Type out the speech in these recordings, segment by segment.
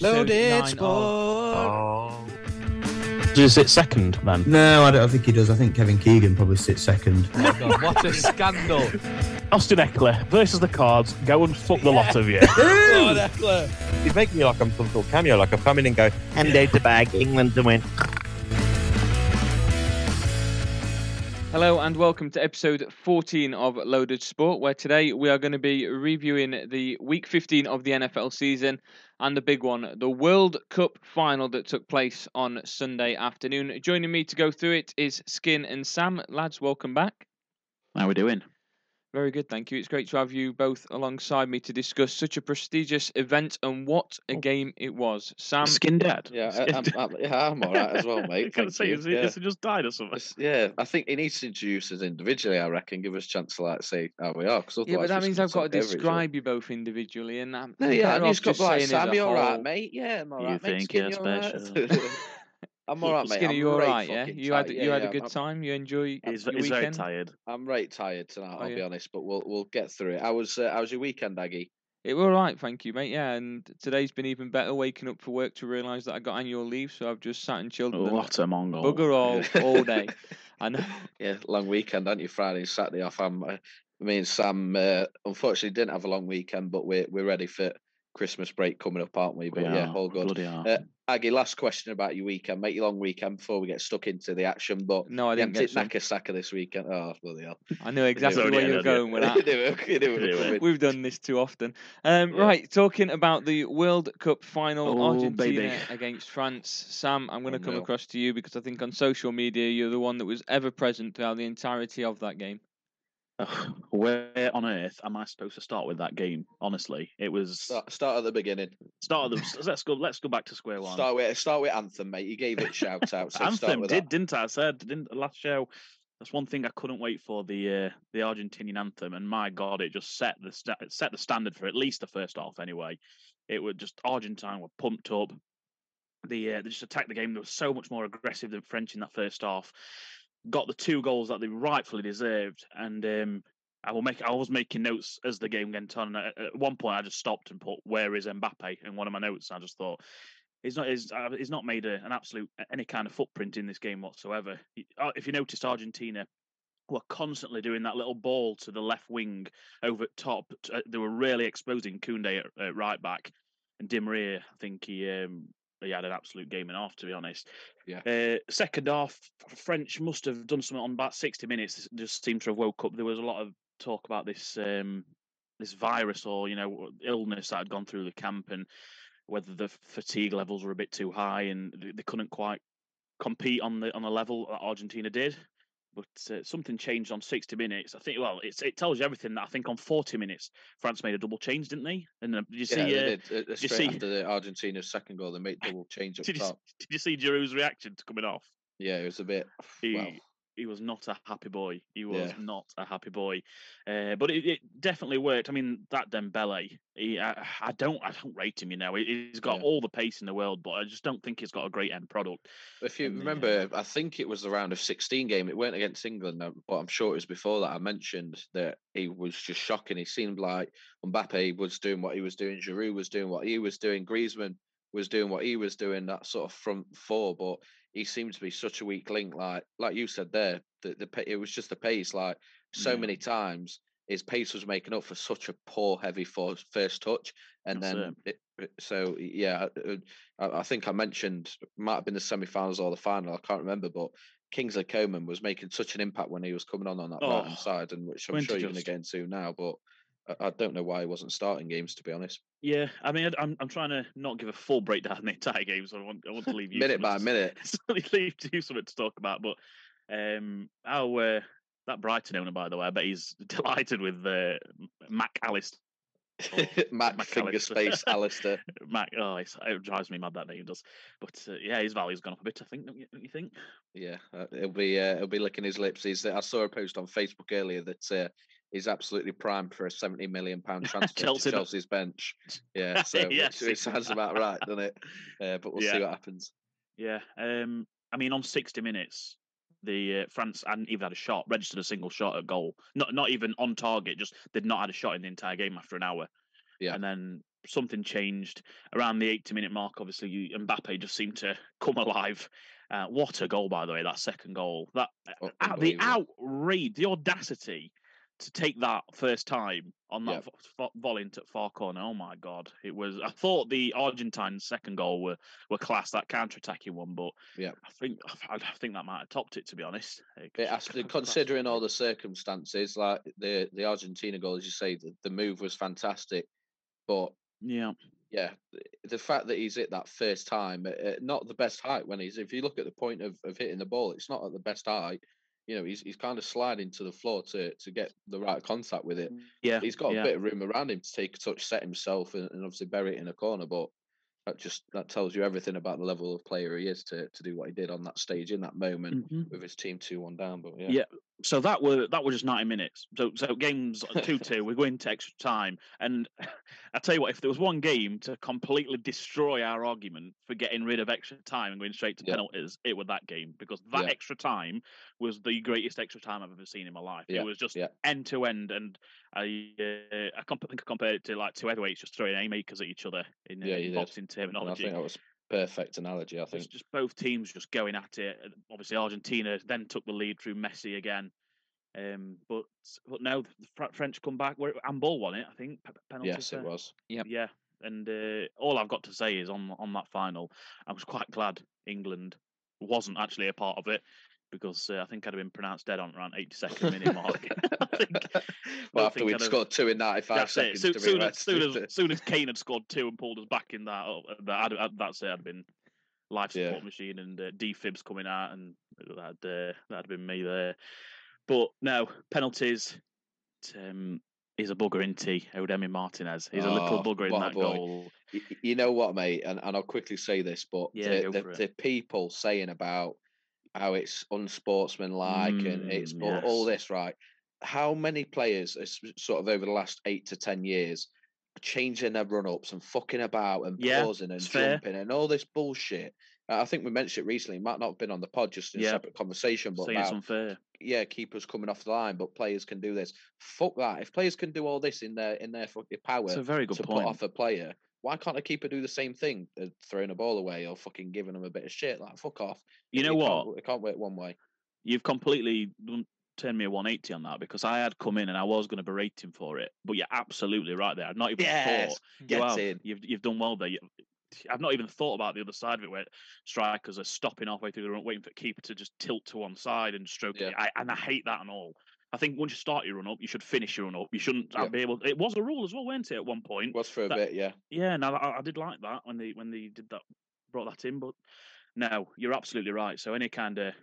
episode Loaded nine sport. of. Oh. Does he sit second then? No, I don't think he does. I think Kevin Keegan probably sits second. Oh my God, what a scandal! Austin Ekeler versus the Cards. Go and fuck the lot of you. God, Ekeler. He's making me like I'm some sort of cameo, like I've come in and go, and out the bag, England to win. Hello and welcome to episode 14 of Loaded Sport, where today we are going to be reviewing the week 15 of the NFL season and the big one, the World Cup final that took place on Sunday afternoon. Joining me to go through it is Skin and Sam. Lads, welcome back. How are we doing? Very good, thank you. It's great to have you both alongside me to discuss such a prestigious event and what a oh. game it was. Sam, Skin dead. Yeah, Skin I, I'm. I'm, yeah, I'm all right as well, I mate. was Thank say, you. is it, yeah. is it just died or something? It's- yeah, I think he needs to introduce us individually. I reckon, give us a chance to like say how we are. Cause yeah, but otherwise that means I've got to gonna talk over each other. describe you both individually, and I'm No, I'm yeah, better and you've got just like saying Sam, a you all right, mate? Yeah, I'm all You right, mate. think Skin, you're special? all right? I'm all right, mate. Skinner, I'm you all right? Yeah, you had tight. you yeah, had a good I'm, time. You enjoy He's, your he's very tired. I'm right tired tonight. Oh, I'll be yeah. honest, but we'll we'll get through it. I was uh, how was your weekend, Aggie? It was all right, thank you, mate. Yeah, and today's been even better. Waking up for work to realise that I got annual leave, so I've just sat and chilled with What a mongol. bugger all all day. I know. Yeah, long weekend, aren't you? Friday and Saturday off. I'm, uh, me and Sam, uh, unfortunately, didn't have a long weekend, but we're we're ready for Christmas break coming up, aren't we? But We yeah, all good. Uh, Aggie, last question about your weekend. Make your long weekend before we get stuck into the action. But No, I didn't haven't get hit some. This weekend. Oh, bloody hell. I knew exactly where you're ended, yeah. going with that. knew it, you knew it was Anyway. coming. We've done this too often. Um, Yeah. Right, talking about the World Cup final, Oh, Argentina baby. against France. Sam, I'm going to come Unreal. across to you because I think on social media you're the one that was ever present throughout the entirety of that game. Where on earth am I supposed to start with that game? Honestly, it was Start, start at the beginning. start of the. let's go. Let's go back to square one. Start with start with Anthem, mate. You gave it shout out. So start Anthem did, that. didn't I? I said didn't last show. That's one thing I couldn't wait for the uh, the Argentinian anthem, and my God, it just set the it set the standard for at least the first half. Anyway, it would just Argentine were pumped up. The uh, they just attacked the game. They were so much more aggressive than French in that first half. Got the two goals that they rightfully deserved, and um, I will make. I was making notes as the game went on. And at, one point, I just stopped and put "Where is Mbappe?" in one of my notes. I just thought he's not. He's, uh, he's not made a, an absolute any kind of footprint in this game whatsoever. Uh, If you noticed, Argentina were constantly doing that little ball to the left wing over top. uh, They were really exposing Koundé at, at right back, and Di Maria. I think he. Um, he had an absolute game and a half, to be honest. Yeah. Uh, second half, French must have done something on about sixty minutes. Just seemed to have woke up. There was a lot of talk about this um, this virus or you know illness that had gone through the camp and whether the fatigue levels were a bit too high and they they couldn't quite compete on the on the level that Argentina did. But uh, something changed on 60 minutes. I think. Well, it's, it tells you everything. That I think on 40 minutes, France made a double change, didn't they? And uh, did you see? yeah, uh, did. Uh, you see- after the Argentina's second goal, they made double change up did you, top. did you see Giroud's reaction to coming off? Yeah, it was a bit. He Well, he was not a happy boy. He was Yeah. not a happy boy. Uh, but it, it definitely worked. I mean, that Dembele, he, I, I don't I don't rate him. You know, He- he's got Yeah. all the pace in the world, but I just don't think he's got a great end product. If you And, uh, remember, I think it was the round of 16 game. It weren't against England, but I'm sure it was before that. I mentioned that he was just shocking. He seemed like Mbappe was doing what he was doing, Giroud was doing what he was doing, Griezmann was doing what he was doing. That sort of front four, but he seemed to be such a weak link. Like like you said there, the, the it was just the pace. Like so Yeah. many times, his pace was making up for such a poor, heavy first touch, and That's then it, it- so yeah, uh, I, I think I mentioned might have been the semi-finals or the final. I can't remember, but Kingsley Coman was making such an impact when he was coming on on that right hand Oh, side, and which I'm sure you're going to get into now. But I, I don't know why he wasn't starting games, to be honest. Yeah, I mean, I'm I'm trying to not give a full breakdown of the entire game, so I want I want to leave you minute by to- minute. leave you something to talk about. But um, how uh, that Brighton owner, by the way, I bet he's delighted with uh, Mac Alistair. Mac Mac finger Allister. space Alistair. Mac, oh, it's, it drives me mad that name does. But uh, yeah, his value's gone up a bit. I think. Don't you, don't you think? Yeah, uh, he'll be uh, he'll be licking his lips. He's, I saw a post on Facebook earlier that he's absolutely primed for a seventy million pound transfer Chelsea, to Chelsea's bench. Yeah, so Yes, it- sounds about right, doesn't it? Uh, but we'll Yeah. see what happens. Yeah. Um, I mean, on 60 minutes, the uh, France hadn't even had a shot, registered a single shot at goal. Not not even on target. Just they'd not had a shot in the entire game after an hour. Yeah. And then something changed around the 80 minute mark. Obviously, you, Mbappe just seemed to come alive. Uh, what a goal, by the way! That second goal, that Oh, the outrage, the audacity to take that first time on that Yep. vo- vo- volley into far corner. Oh my god, it was. I thought the Argentine second goal were were class, that counter attacking one, but yeah, I think I I think that might have topped it to be honest. Has considering all the circumstances, like the the Argentina goal, as you say, the, the move was fantastic, but yeah, yeah, the fact that he's hit that first time, uh, not the best height when he's. If you look at the point of, of hitting the ball, it's not at the best height. You know, he's he's kind of sliding to the floor to to get the right contact with it. yeah, He's got a yeah. bit of room around him to take a touch, set himself, and, and obviously bury it in a corner. But that just that tells you everything about the level of player he is to to do what he did on that stage in that moment Mhm. with his team two one down. But yeah, Yeah. So that were that was just ninety minutes. So so games two two. We go into extra time, and I tell you what, if there was one game to completely destroy our argument for getting rid of extra time and going straight to Yeah. penalties, it was that game because that Yeah. extra time was the greatest extra time I've ever seen in my life. Yeah, It was just end to end, and I uh, I think I compared it to like two heavyweights just throwing haymakers at each other in, uh, Yeah, you in did. boxing And I terminology. think that was perfect analogy. I It's think. just both teams just going at it. Obviously, Argentina then took the lead through Messi again. Um, but but no, the French come back. Where Ambol won it, I think. Penalties Yes, it was. Yep. Yeah, and uh, all I've got to say is on on that final, I was quite glad England wasn't actually a part of it because uh, I think I'd have been pronounced dead on around 82nd minute mark. I think. Well, I after think we'd I'd have- scored two in ninety five that's it. seconds Soon, to soon, as, soon, as, soon as Kane had scored two and pulled us back in that, oh, that I'd, I'd, that's it. I'd been life Yeah. support machine and uh, defibs coming out, and that'd uh, that'd been me there. But no penalties. Um, he's a bugger, isn't he? Odemi Martinez. He's a little Oh, bugger in that goal. You know what, mate, and, and I'll quickly say this, but Yeah, the, the, the people saying about how it's unsportsmanlike and it's Mm, all, all this, right? How many players, sort of over the last eight to ten years, are changing their run ups and fucking about and Yeah, pausing and it's fair. jumping and all this bullshit? I think we mentioned it recently. It might not have been on the pod, just in Yeah. a separate conversation, but Saying it's about unfair. yeah, keepers coming off the line, but players can do this. Fuck that. If players can do all this in their in their fucking power It's a very good to point. put off a player, why can't a keeper do the same thing? Uh, throwing a ball away or fucking giving them a bit of shit. Like fuck off. You know it can't- what? It can't work one way. You've completely turned me a 180 on that because I had come in and I was going to berate him for it. But you're absolutely right there. I'd not even Yes, thought. Get in. You've you've done well there. You, I've not even thought about the other side of it, where strikers are stopping halfway through the run, waiting for the keeper to just tilt to one side and stroke it. I, and I hate that and all. I think once you start your run up, you should finish your run up. You shouldn't Yeah. be able. It was a rule as well, weren't it? At one point. Was for a That- bit, yeah. Yeah, now I, I did like that when they when they did that, brought that in. But no, you're absolutely right. So any kind of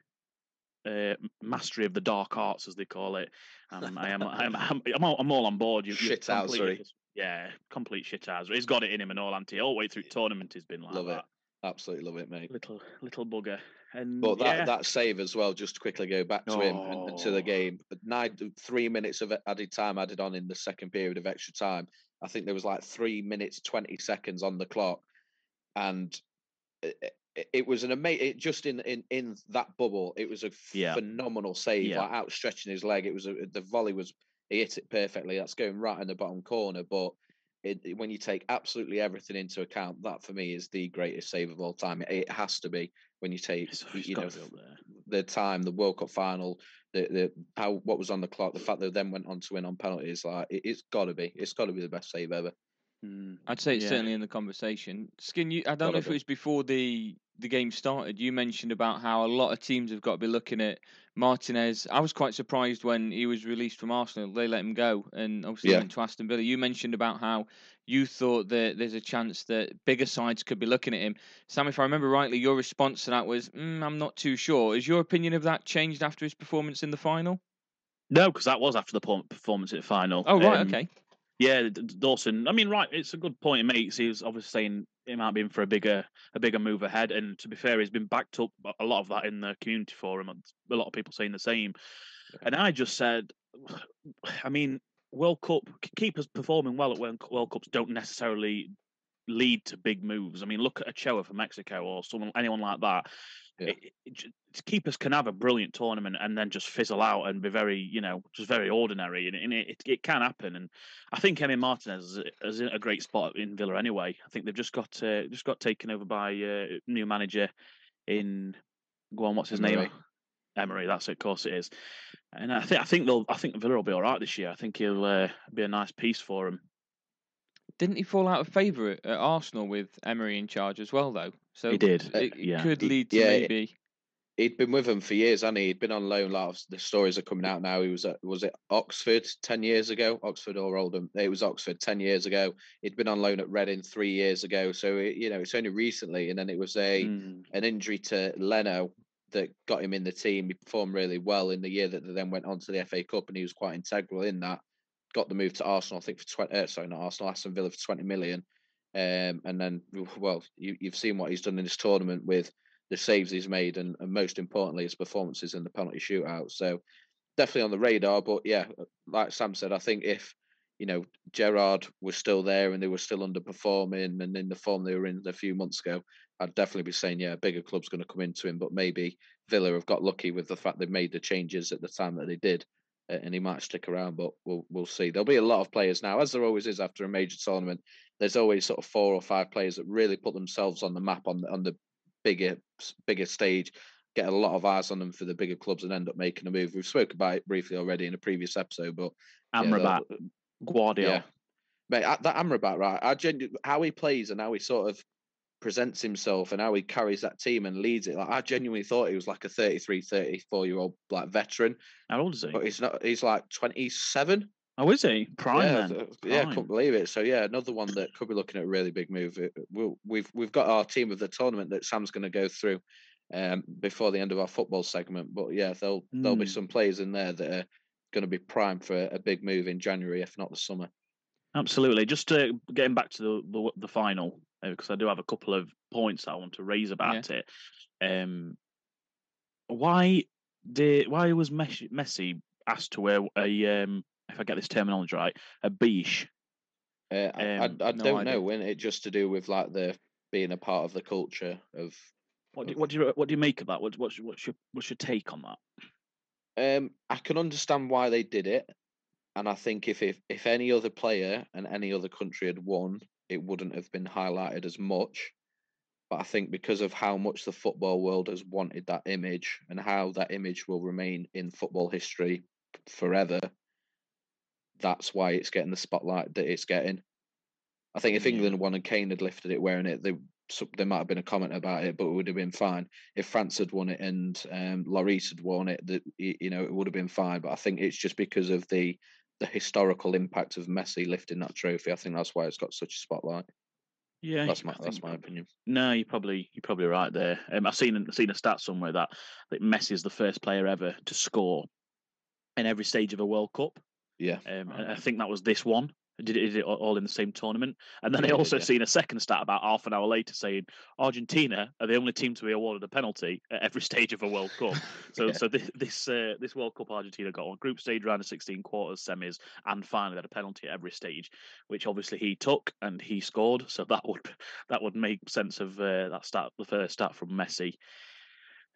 uh, mastery of the dark arts, as they call it, um, I am, I'm, I'm, I'm, all, I'm all on board. You, you've Shithousery. completely- Yeah, complete shithousery. He's got it in him and all, anti all the way through tournament. He's been like Love it. Absolutely love it, mate. Little little bugger. And But that, yeah, that save as well, just to quickly go back to him and, and to the Oh. game. Nine, three minutes of added time added on in the second period of extra time. I think there was like three minutes twenty seconds on the clock, and it, it, it was an amazing. It just in in in that bubble, it was a Yeah. phenomenal save. Yeah. Like outstretching his leg, it was a, the volley was he hit it perfectly. That's going right in the bottom corner, but. It, it- when you take absolutely everything into account, that for me is the greatest save of all time. It, it has to be when you take It's- you know be up there. the time, the World Cup final, the the how what was on the clock, the fact that they then went on to win on penalties, like it, it's got to be, it's got to be the best save ever. Mm. I'd say it's Yeah. certainly in the conversation. Skin, you, I don't know Gotta if it was before the the game started. You mentioned about how a lot of teams have got to be looking at Martinez. I was quite surprised when he was released from Arsenal. They let him go, and obviously Yeah. went to Aston Villa. You mentioned about how you thought that there's a chance that bigger sides could be looking at him. Sam, if I remember rightly, your response to that was, mm, "I'm not too sure." Is your opinion of that changed after his performance in the final? No, because that was after the performance at the final. Oh right, Um, okay. Yeah, Dawson. I mean, right, it's a good point he makes. He was obviously saying it might be in for a bigger, a bigger move ahead. And to be fair, he's been backed up a lot of that in the community forum. A lot of people saying the same. And I just said, I mean, World Cup keepers performing well at World World Cups don't necessarily lead to big moves. I mean, look at Ochoa for Mexico or someone, anyone like that. Yeah. It, it, keepers can have a brilliant tournament and then just fizzle out and be very, you know, just very ordinary, and, and it, it can happen. And I think Emi Martinez is, is in a great spot in Villa anyway. I think they've just got uh, just got taken over by uh, new manager in go on, what's his name? Emery. Emery. That's it, of course it is. And I think I think they'll I think Villa will be all right this year. I think he'll uh, be a nice piece for him. Didn't he fall out of favour at, Arsenal with Emery in charge as well, though? So did, It, it yeah. could He- lead to yeah, maybe. He'd been with them for years, and he? He'd been on loan. A lot of the stories are coming out now. He was at was it Oxford ten years ago? Oxford or Oldham? It was Oxford ten years ago. He'd been on loan at Reading three years ago. So it, you know, it's only recently, and then it was a Mm. an injury to Leno that got him in the team. He performed really well in the year that they then went on to the FA Cup, and he was quite integral in that. Got the move to Arsenal, I think for twenty. Uh, sorry, not Arsenal, Aston Villa for twenty million. Um, and then, well, you, you've seen what he's done in this tournament with the saves he's made, and, and most importantly, his performances in the penalty shootout. So definitely on the radar. But yeah, like Sam said, I think if you know Gerrard was still there and they were still underperforming and in the form they were in a few months ago, I'd definitely be saying yeah, a bigger club's going to come into him. But maybe Villa have got lucky with the fact they made the changes at the time that they did. And he might stick around, but we'll we'll see. There'll be a lot of players now, as there always is after a major tournament. There's always sort of four or five players that really put themselves on the map on the on the bigger bigger stage, get a lot of eyes on them for the bigger clubs, and end up making a move. We've spoke about it briefly already in a previous episode, but Amrabat, they'll- Guardiola. yeah, mate, that Amrabat, right? I genu- how he plays and how he sort of presents himself and how he carries that team and leads it. Like I genuinely thought he was like a 33, 34 year old like veteran, How old is he? but he's not. He's like twenty seven. Oh, is he? Prime yeah, then. yeah, Prime. couldn't believe it. So yeah, another one that could be looking at a really big move. We'll, we've we've got our team of the tournament that Sam's going to go through um, before the end of our football segment. But yeah, there'll there'll be Mm. some players in there that are going to be primed for a, a big move in January, if not the summer. Absolutely. Just uh, getting back to the the, the final because I do have a couple of points I want to raise about it. Um, why did why was Messi, asked to wear a um, if I get this terminology right, a beige? Uh, I, I, Um, I no don't idea. know when it just to do with like the being a part of the culture of. What do, what do you what do you make of that? What, what's your- what's your what's your take on that? Um, I can understand why they did it, and I think if if if any other player and any other country had won, it wouldn't have been highlighted as much. But I think because of how much the football world has wanted that image and how that image will remain in football history forever, that's why it's getting the spotlight that it's getting. I think if. England won and Kane had lifted it wearing it, they there might have been a comment about it, but it would have been fine. If France had won it and um, Lloris had won it, that you know it would have been fine. But I think it's just because of the the historical impact of Messi lifting that trophy. I think that's why it's got such a spotlight. Yeah, That's I my that's my opinion. No, you're probably you're probably right there. Um, I've seen I've seen a stat somewhere that that Messi is the first player ever to score in every stage of a World Cup. Yeah, Um, and I think that was this one. Did it, did it all in the same tournament? And then Yeah, I also yeah. seen a second stat about half an hour later saying Argentina are the only team to be awarded a penalty at every stage of a World Cup. So Yeah. so this this, uh, this World Cup Argentina got on group stage, round of sixteen, quarters, semis, and finally had a penalty at every stage, which obviously he took and he scored. So that would that would make sense of uh, that stat, the first stat from Messi.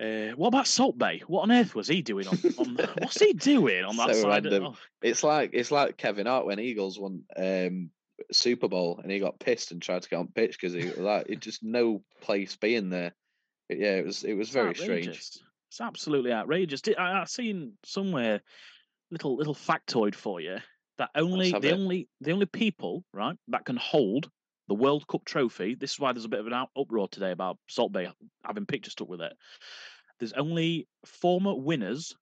Uh, what about Salt Bae? What on earth was he doing on? on what's he doing on that So side? of- random. oh, it's like it's like Kevin Hart when Eagles won um, Super Bowl and he got pissed and tried to get on pitch because he like it just no place being there. But yeah, it was it was It's very strange. It's absolutely outrageous. I, I've seen somewhere little little factoid for you that only the it. only the only people right that can hold the World Cup trophy. This is why there's a bit of an out- uproar today about Salt Bae having pictures stuck with it. There's only former winners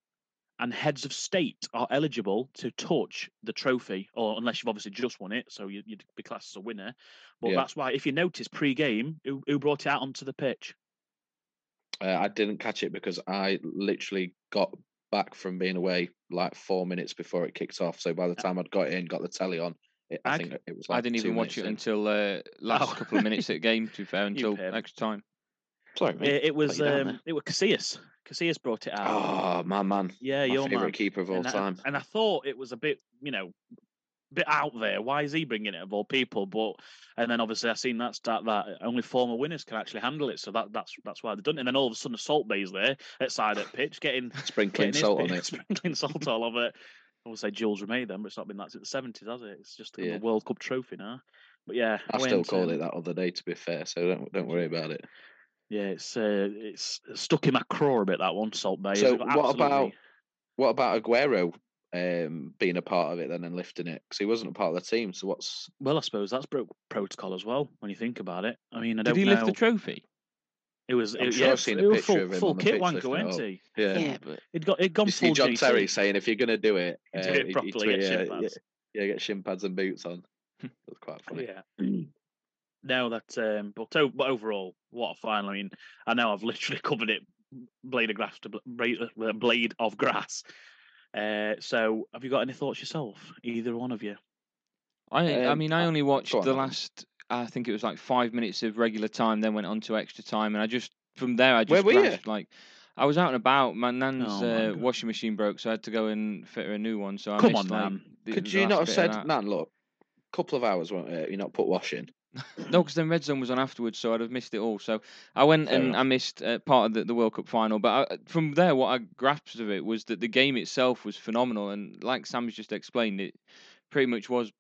and heads of state are eligible to touch the trophy, or unless you've obviously just won it, so you, you'd be classed as a winner. But Yeah. that's why, if you notice pre-game, who, who brought it out onto the pitch? Uh, I didn't catch it because I literally got back from being away like four minutes before it kicked off. So by the time I'd got in, got the telly on, it, I I think it was. I didn't even watch it in. until uh, last Oh. couple of minutes at the game. To be fair, until pimp. extra time. Sorry, It, mate. it was um, it was Casillas. Casillas brought it out. Oh, my man. yeah, my your favorite man. keeper of all and, I, time. and I thought it was a bit, you know, bit out there. Why is he bringing it of all people? But and then obviously I seen that start that only former winners can actually handle it. So that that's that's why they've done it. And then all of a sudden, Salt Bae's there at side at pitch, getting Sprinkling getting his salt on it. sprinkling salt all over it. I would say Jules Rimet then, but it's not been that since the seventies, has it? It's just Yeah. a World Cup trophy now. But yeah, I still went, called um, it that other day, to be fair. So don't don't worry about it. Yeah, it's uh, it's stuck in my craw a bit that one, Salt Bae. So It's what about what about Aguero um, being a part of it then and lifting it? Because he wasn't a part of the team. So what's Well, I suppose that's broke protocol as well when you think about it. I mean, I Did don't he know. lift the trophy? It was. I'm it, sure yeah, I've seen a was picture full, of him full on the kit wanker, wasn't up. he? yeah? Yeah, but It'd got it gone You see full John GT. Terry saying if you're going to do it, Do uh, it he- he properly, tweet- get yeah, shin yeah, pads. yeah, get shin pads and boots on. That's quite funny. Yeah. now that. Um, but, o- but overall, what a final! I mean, I know I've literally covered it blade of grass to bl- blade, uh, of grass. Uh, so, have you got any thoughts yourself? Either one of you? I I Um, mean I only watched on, the last I think it was like five minutes of regular time, then went on to extra time, and I just from there I Where just you? like I was out and about. My nan's Oh, uh, washing machine broke, so I had to go and fit her a new one. So I Come missed, on, like, Nan. Could you not have said. "Nan, look, a couple of hours won't hurt. You're not put washing." No, because then Red Zone was on afterwards, so I'd have missed it all. So I went Fair and enough. I missed uh, part of the, the World Cup final. But I, from there, what I grasped of it was that the game itself was phenomenal, and like Sam's just explained, it pretty much was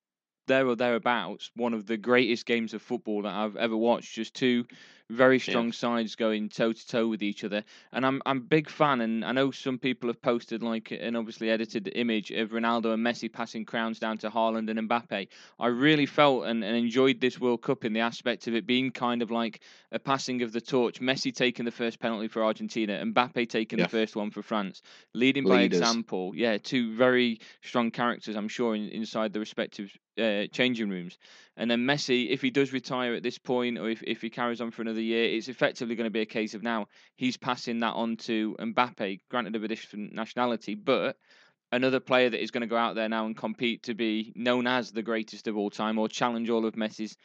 there or thereabouts one of the greatest games of football that I've ever watched. Just two very strong sides going toe to toe with each other, and I'm I'm a big fan. And I know some people have posted like an obviously edited image of Ronaldo and Messi passing crowns down to Haaland and Mbappe. I really felt and, and enjoyed this World Cup in the aspect of it being kind of like a passing of the torch. Messi taking the first penalty for Argentina, Mbappe taking Yeah. the first one for France, leading by example. Yeah, two very strong characters, I'm sure, in, inside the respective uh, changing rooms. And then Messi, if he does retire at this point, or if, if he carries on for another year, it's effectively going to be a case of now he's passing that on to Mbappe, granted of a different nationality, but another player that is going to go out there now and compete to be known as the greatest of all time or challenge all of Messi's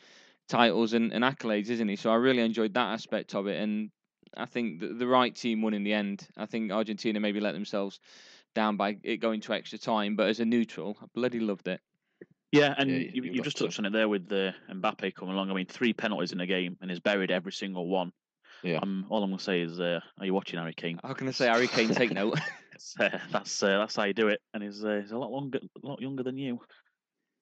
titles and, and accolades, isn't he? So I really enjoyed that aspect of it. And I think the, the right team won in the end. I think Argentina maybe let themselves down by it going to extra time, but as a neutral, I bloody loved it. Yeah, and Yeah, you, you just to. touched on it there with the Mbappe coming along. I mean, three penalties in a game, and he's buried every single one. Yeah. Um, all I'm going to say is, uh, are you watching Harry Kane? How can I say Harry Kane take note? That's uh, that's, uh, that's how you do it, and he's uh, he's a lot longer, a lot younger than you.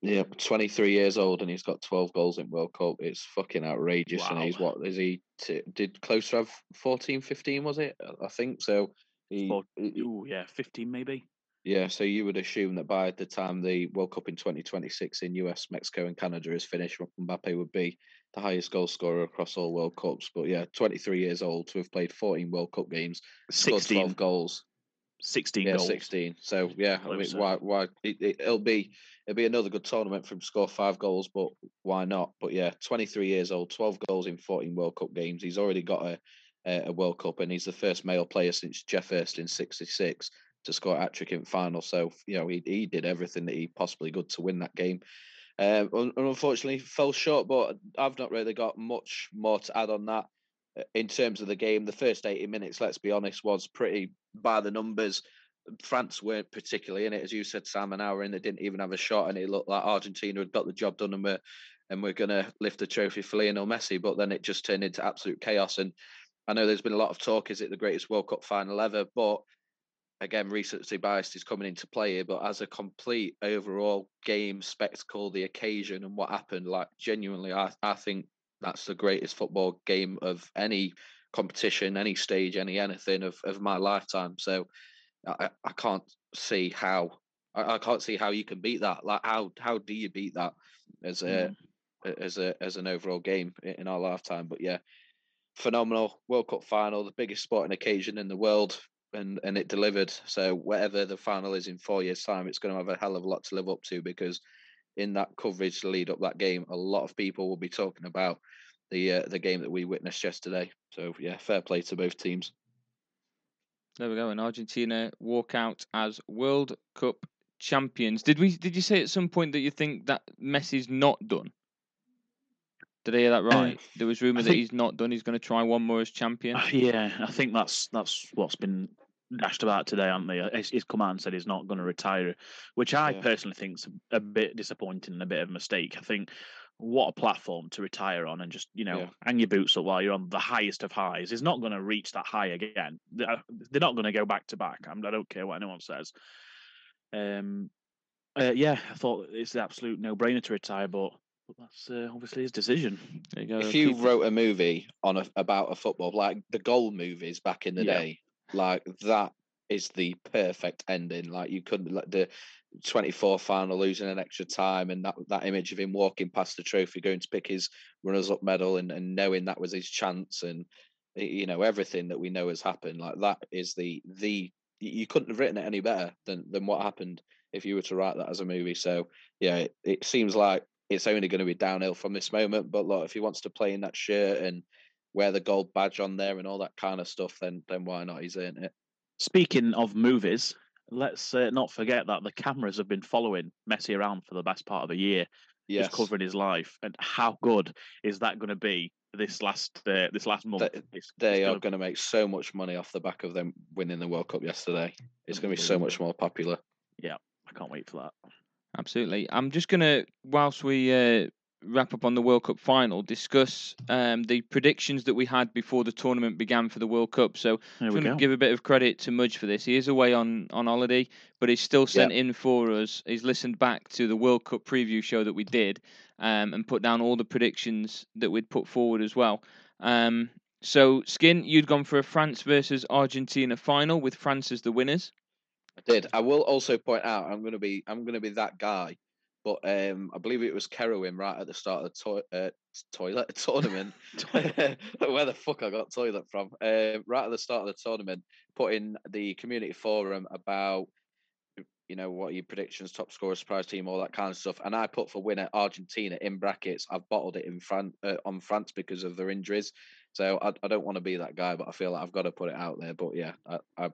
Yeah, 23 years old and he's got 12 goals in World Cup. It's fucking outrageous. And he's what is he? T- did close to have 14, 15, was it? I- think so. He, Four- Ooh, yeah, fifteen maybe. Yeah, so you would assume that by the time the World Cup in 2026 in US, Mexico, and Canada is finished, Mbappe would be the highest goal scorer across all World Cups. But yeah, 23 years old to have played 14 World Cup games, scored 16, 12 goals. 16 Yeah, goals. 16. So yeah, I mean, why? Why? It, it'll be it'll be another good tournament for him to score five goals, but why not? But yeah, 23 years old, 12 goals in 14 World Cup games. He's already got a a, a World Cup, and he's the first male player since Geoff Hurst in '66 to score a trick in final. So you know, he he did everything that he possibly could to win that game. Um, un- unfortunately, fell short, but I've not really got much more to add on that. Uh, In terms of the game, the first 80 minutes, let's be honest, was pretty by the numbers. France weren't particularly in it, as you said, Sam. An hour in, they didn't even have a shot, and it looked like Argentina had got the job done, and we're and we're going to lift the trophy for Lionel Messi. But then it just turned into absolute chaos. And I know there's been a lot of talk: is it the greatest World Cup final ever? But again, recency bias is coming into play here. But as a complete overall game spectacle, the occasion and what happened, like genuinely, I I think that's the greatest football game of any competition, any stage, any anything of, of my lifetime. So I, I- can't see how I, I can't see how you can beat that. Like how how do you beat that as a mm-hmm. as a as an overall game in our lifetime? But yeah, phenomenal World Cup final, the biggest sporting occasion in the world, and and it delivered. So whatever the final is in four years' time, it's going to have a hell of a lot to live up to because in that coverage to lead up that game, a lot of people will be talking about the uh, the game that we witnessed yesterday. So yeah, fair play to both teams. There we go. And Argentina walk out as World Cup champions. Did we? Did you say at some point that you think that Messi's not done? Did I hear that right? there was rumor that he's not done. He's going to try one more as champion. Uh, Yeah, I think that's that's what's been dashed about today, aren't they? His, his come out and said he's not going to retire, which I Yeah. personally think is a bit disappointing and a bit of a mistake. I think what a platform to retire on and just you know Yeah. hang your boots up while you're on the highest of highs. He's not going to reach that high again. They're they're not going to go back to back. I'm, I don't care what anyone says. Um, uh, yeah, I thought it's the absolute no-brainer to retire, but, but that's uh, obviously his decision. You if you keep- wrote a movie on a, about a football like the goal movies back in the Yeah. day like that is the perfect ending like you couldn't let the 24 final losing an extra time and that that image of him walking past the trophy going to pick his runners up medal and, and knowing that was his chance and you know everything that we know has happened like that is the the you couldn't have written it any better than than what happened if you were to write that as a movie so yeah it, it seems like it's only going to be downhill from this moment. But look, if he wants to play in that shirt and wear the gold badge on there and all that kind of stuff, then then why not? He's earned it. Speaking of movies, let's uh, not forget that the cameras have been following Messi around for the best part of the year, Yes, just covering his life. And how good is that going to be this last uh, this last month? They- It's- they it's are gonna- going to make so much money off the back of them winning the World Cup yesterday. It's going to be so much more popular. Yeah, I can't wait for that. Absolutely. I'm just gonna, whilst we uh, wrap up on the World Cup final, discuss um, the predictions that we had before the tournament began for the World Cup. So I'm going to give a bit of credit to Mudge for this. He is away on on holiday, but he's still sent in for us. He's listened back to the World Cup preview show that we did, um, and put down all the predictions that we'd put forward as well. Um, so, Skin, you'd gone for a France versus Argentina final with France as the winners. I did. I will also point out I'm going to be I'm going to be that guy. But um, I believe it was Kerowin right at the start of the to- uh, toilet tournament. Where the fuck I got toilet from? Uh, right at the start of the tournament, put in the community forum about you know what are your predictions, top scorer, surprise team, all that kind of stuff. And I put for winner Argentina in brackets. I've bottled it in France uh, on France because of their injuries. So I, I don't want to be that guy, but I feel like I've got to put it out there. But yeah, I, I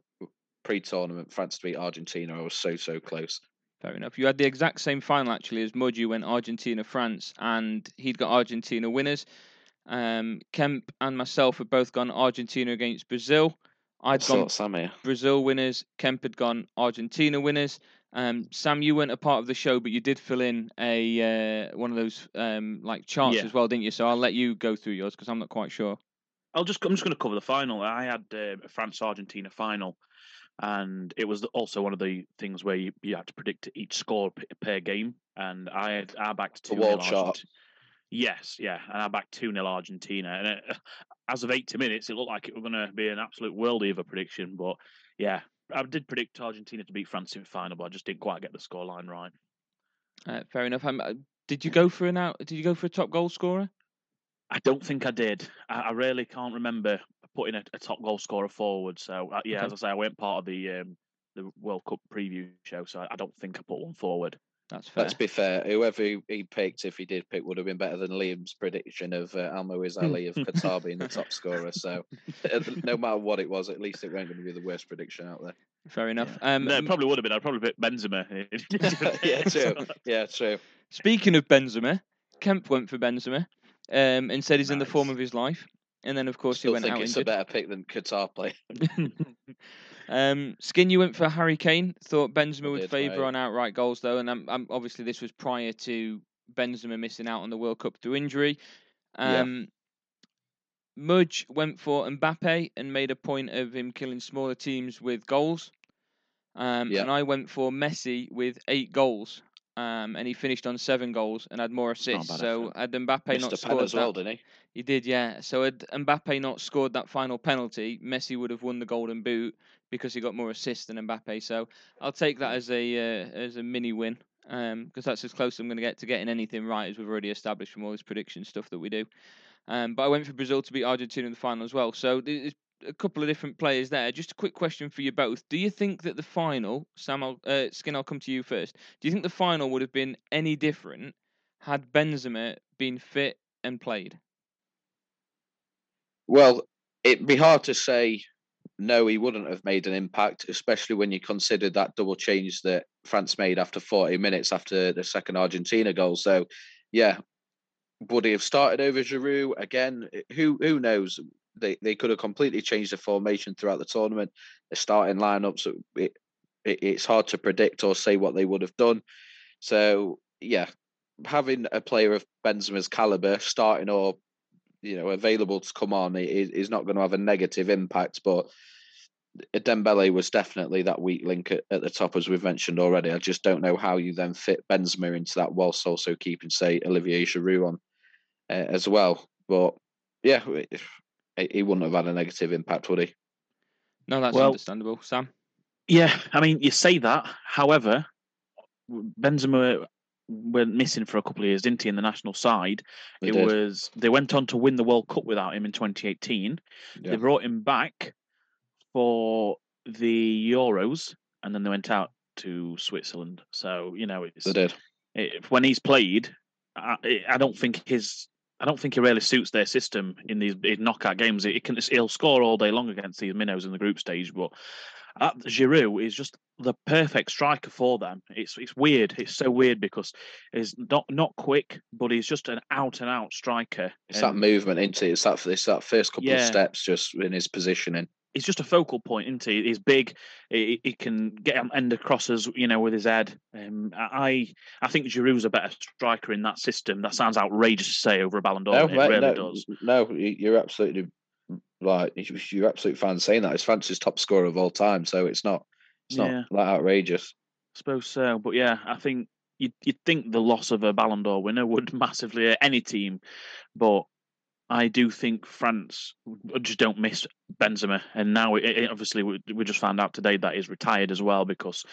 pre-tournament France to beat Argentina. I was so so close. Fair enough. You had the exact same final actually as Mudge. You went Argentina, France, and he'd got Argentina winners. Um, Kemp and myself had both gone Argentina against Brazil. I'd I'd gone Sam here. Brazil winners. Kemp had gone Argentina winners. Um, Sam, you weren't a part of the show, but you did fill in a uh, one of those um, like charts Yeah. as well, didn't you? So I'll let you go through yours because I'm not quite sure. I'll just I'm just going to cover the final. I had uh, a France Argentina final, and it was also one of the things where you, you had to predict each score per game. And I had I backed two. wall chart. Yes, yeah, and I backed two 0 Argentina. And it, as of 80 minutes, it looked like it was going to be an absolute worldie of a prediction. But yeah, I did predict Argentina to beat France in the final, but I just didn't quite get the scoreline right. Uh, fair enough. Um, uh, did you go for an out? Did you go for a top goal scorer? I don't think I did. I, I really can't remember putting a, a top goal scorer forward. So uh, yeah, Okay. as I say, I went part of the um, the World Cup preview show, so I, I don't think I put one forward. That's fair. Let's be fair. Whoever he, he picked, if he did pick, would have been better than Liam's prediction of uh, Almoez Ali of Qatar being the top scorer. So, uh, no matter what it was, at least it wasn't going to be the worst prediction out there. Fair enough. Yeah. Um, no, it probably would have been. I'd probably pick Benzema. yeah, true. Yeah, true. Speaking of Benzema, Kemp went for Benzema um, and said he's in the form of his life. And then, of course, Still he went think out it's a better pick than Qatar play. um, Skin, you went for Harry Kane. Thought Benzema would favour on outright goals, though. And um, obviously, this was prior to Benzema missing out on the World Cup through injury. Yeah. Um, Mudge went for Mbappe and made a point of him killing smaller teams with goals. Um, Yeah. And I went for Messi with eight goals. Um, and he finished on seven goals and had more assists. So had Mbappe not. Scored as that, well, didn't he? he did, yeah. So had Mbappe not scored that final penalty, Messi would have won the Golden Boot because he got more assists than Mbappe. So I'll take that as a uh, as a mini win because that's as close as I'm going to get to getting anything right as we've already established from all this prediction stuff that we do. Um, but I went for Brazil to beat Argentina in the final as well. So there's a couple of different players there. Just a quick question for you both: Do you think that the final, Sam, I'll, uh, Skin, I'll come to you first. Do you think the final would have been any different had Benzema been fit and played? Well, it'd be hard to say no, he wouldn't have made an impact, especially when you consider that double change that France made after 40 minutes after the second Argentina goal. So, yeah, would he have started over Giroud again? Who who knows? They, they could have completely changed the formation throughout the tournament. The starting lineups, it, it, it's hard to predict or say what they would have done. So yeah, having a player of Benzema's caliber starting or you know available to come on is, is not going to have a negative impact, but. Dembele was definitely that weak link at, at, the top, as we've mentioned already. I just don't know how you then fit Benzema into that, whilst also keeping, say, Olivier Giroud on uh, as well. But yeah, he wouldn't have had a negative impact, would he? No, that's well, understandable, Sam. Yeah, I mean, you say that. However, Benzema went missing for a couple of years, didn't he, in the national side? They it did. was they went on to win the World Cup without him in 2018. Yeah. They brought him back for the Euros, and then they went out to Switzerland. So you know, it's they did. It, when he's played, I, I don't think his I don't think he really suits their system in these knockout games. He can he'll score all day long against these minnows in the group stage, but uh, Giroud is just the perfect striker for them. It's it's weird. It's so weird because he's not not quick, but he's just an out and out striker. It's that movement into it. It's that it's that first couple yeah. of steps just in his positioning he's just a focal point, isn't he? He's big. He, he can get end of crosses, you know, with his head. Um, I I think Giroud's a better striker in that system. That sounds outrageous to say over a Ballon d'Or. No, it really no, does. No, you're absolutely like you're absolutely fine saying that. It's France's top scorer of all time, so it's not it's not yeah. that outrageous. I suppose so, but yeah, I think you'd, you'd think the loss of a Ballon d'Or winner would massively hurt any team, but I do think France just don't miss Benzema, and now it, it, obviously we, we, just found out today that he's retired as well because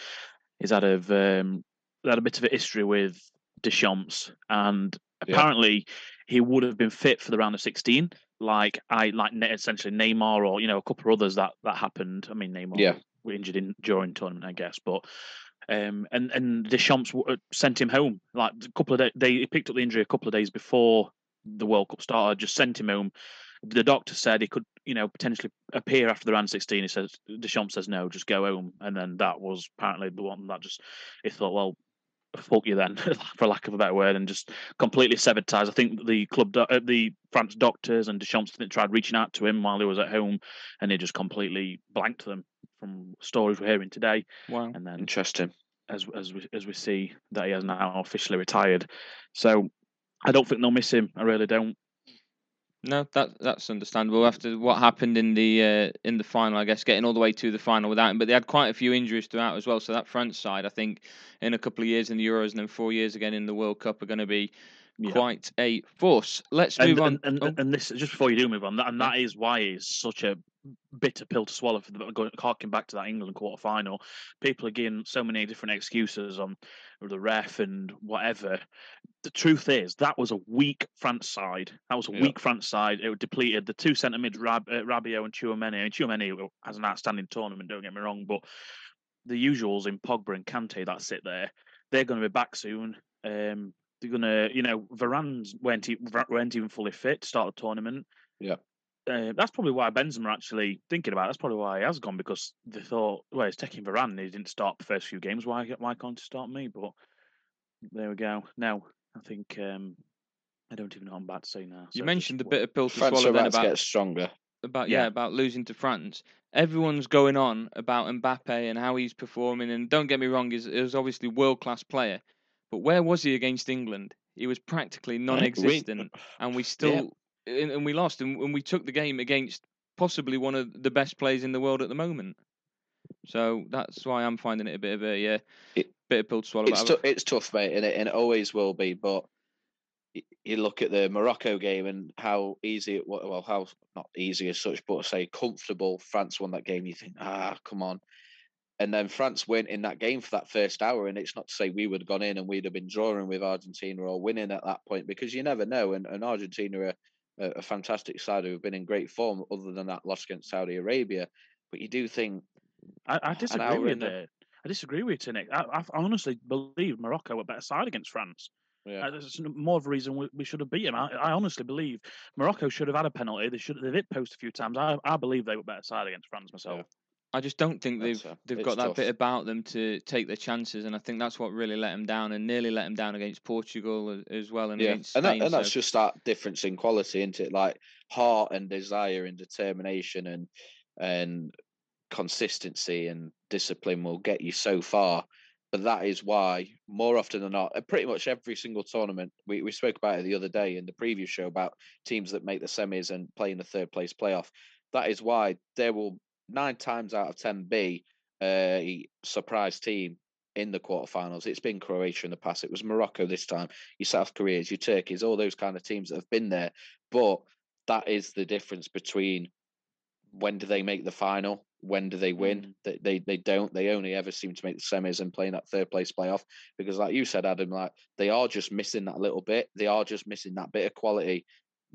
he's had a um, had a bit of a history with Deschamps, and apparently yeah. he would have been fit for the round of sixteen, like I like essentially Neymar or you know a couple of others that that happened. I mean Neymar yeah. were injured in during tournament, I guess, but um, and and Deschamps uh, sent him home like a couple of days. They picked up the injury a couple of days before the World Cup started, just sent him home. The doctor said he could, you know, potentially appear after the round 16. He says, Deschamps says, no, just go home. And then that was apparently the one that just, he thought, well, fuck you then, for lack of a better word, and just completely severed ties. I think the club, do- uh, the France doctors and Deschamps tried reaching out to him while he was at home, and he just completely blanked them from stories we're hearing today. Wow, and then interesting as as we as we see that he has now officially retired. So I don't think they'll miss him. I really don't. No, that that's understandable after what happened in the uh, in the final. I guess getting all the way to the final without him, but they had quite a few injuries throughout as well. So that front side, I think, in a couple of years in the Euros and then four years again in the World Cup, are going to be yeah. quite a force. Let's move and, on. And, and, oh. and, this just before you do move on, and that is why he's such a bitter pill to swallow for the going harking back to that England quarter final. People are giving so many different excuses on the ref and whatever. The truth is that was a weak France side. That was a weak France side. It depleted the two centre mids, Rab, uh, Rabiot and Tchouameni. And Tchouameni has an outstanding tournament. Don't get me wrong, but the usuals in Pogba and Kante that sit there, they're going to be back soon. Um, they're going to, you know, Varane's weren't, weren't even fully fit to start the tournament. Yeah. Uh, that's probably why Benzema actually thinking about. It. That's probably why he has gone because they thought, well, it's taking Varane. He didn't start the first few games. Why? Why can't he start me? But there we go. Now I think um, I don't even know what I'm about to say now. You mentioned the bit of pill to France swallow then about get stronger. About yeah. yeah, about losing to France. Everyone's going on about Mbappe and how he's performing. And don't get me wrong, he's, he's obviously world class player. But where was he against England? He was practically non-existent, and we still and, and we lost, and, and we took the game against possibly one of the best players in the world at the moment. So that's why I'm finding it a bit of a yeah, it, bit of pill to swallow. It's, t- it's tough, mate, and it, and it always will be. But you look at the Morocco game and how easy it was. Well, how not easy as such, but say comfortable France won that game. You think, ah, come on. And then France went in that game for that first hour, and it's not to say we would have gone in and we'd have been drawing with Argentina or winning at that point because you never know. And, and Argentina are a, fantastic side who've been in great form, other than that loss against Saudi Arabia. But you do think I, I disagree with it. I disagree with you, Nick. I, I, honestly believe Morocco were better side against France. Yeah. Uh, there's more of a reason we, we should have beat them. I, I, honestly believe Morocco should have had a penalty. They should they've hit post a few times. I, I believe they were better side against France myself. I just don't think they've they've it's got that tough. bit about them to take their chances, and I think that's what really let them down, and nearly let them down against Portugal as, well, and yeah, against and that, Spain. and that's just that difference in quality, isn't it? Like heart and desire and determination and and consistency and discipline will get you so far. But that is why, more often than not, at pretty much every single tournament, we, we spoke about it the other day in the preview show about teams that make the semis and play in the third place playoff. That is why there will nine times out of ten be a surprise team in the quarterfinals. It's been Croatia in the past. It was Morocco this time. Your South Koreas, your Turkeys, all those kind of teams that have been there. But that is the difference between when do they make the final, when do they win. Mm. They, they they don't. They only ever seem to make the semis and play in that third place playoff because, like you said, Adam, like they are just missing that little bit. They are just missing that bit of quality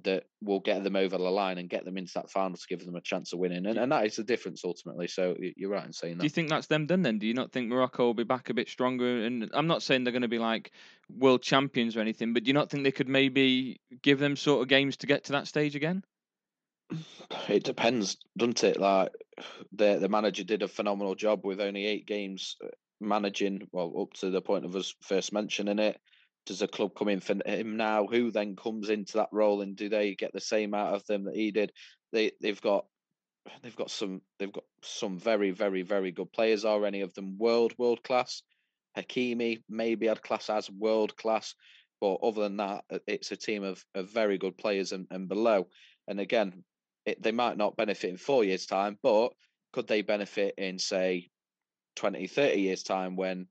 that will get them over the line and get them into that final to give them a chance of winning. And, and that is the difference ultimately. So you're right in saying that. Do you think that's them done then? Do you not think Morocco will be back a bit stronger? And I'm not saying they're going to be like world champions or anything, but do you not think they could maybe give them sort of games to get to that stage again? It depends, doesn't it? Like the the manager did a phenomenal job with only eight games uh, managing. Well, up to the point of us first mentioning it. Does a club come in for him now? Who then comes into that role, and do they get the same out of them that he did? They they've got they've got some they've got some very very very good players. Are any of them world world class? Hakimi maybe had class as world class, but other than that, uh, it's a team of, of very good players and, and below. And again, it, they might not benefit in four years' time, but could they benefit in, say, 20, 30 years' time when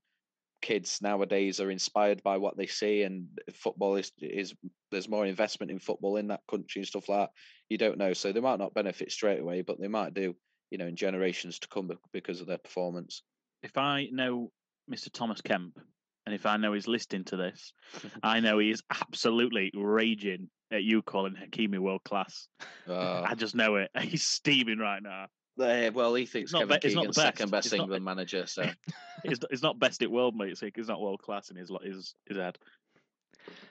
kids nowadays are inspired by what they see and football is, is there's more investment in football in that country and stuff like that? You don't know. So they might not benefit straight away, but they might do, you know, in generations to come because of their performance. If I know Mr. Thomas Kemp, and if I know he's listening to this, I know he is absolutely raging at you calling Hakimi world class. Uh, I just know it. He's steaming right now. Eh, well, he thinks not Kevin be- Keegan's the second best. best It's not- England manager. So He's, he's not best at world, mate. So he's not world class in his lo- his his head.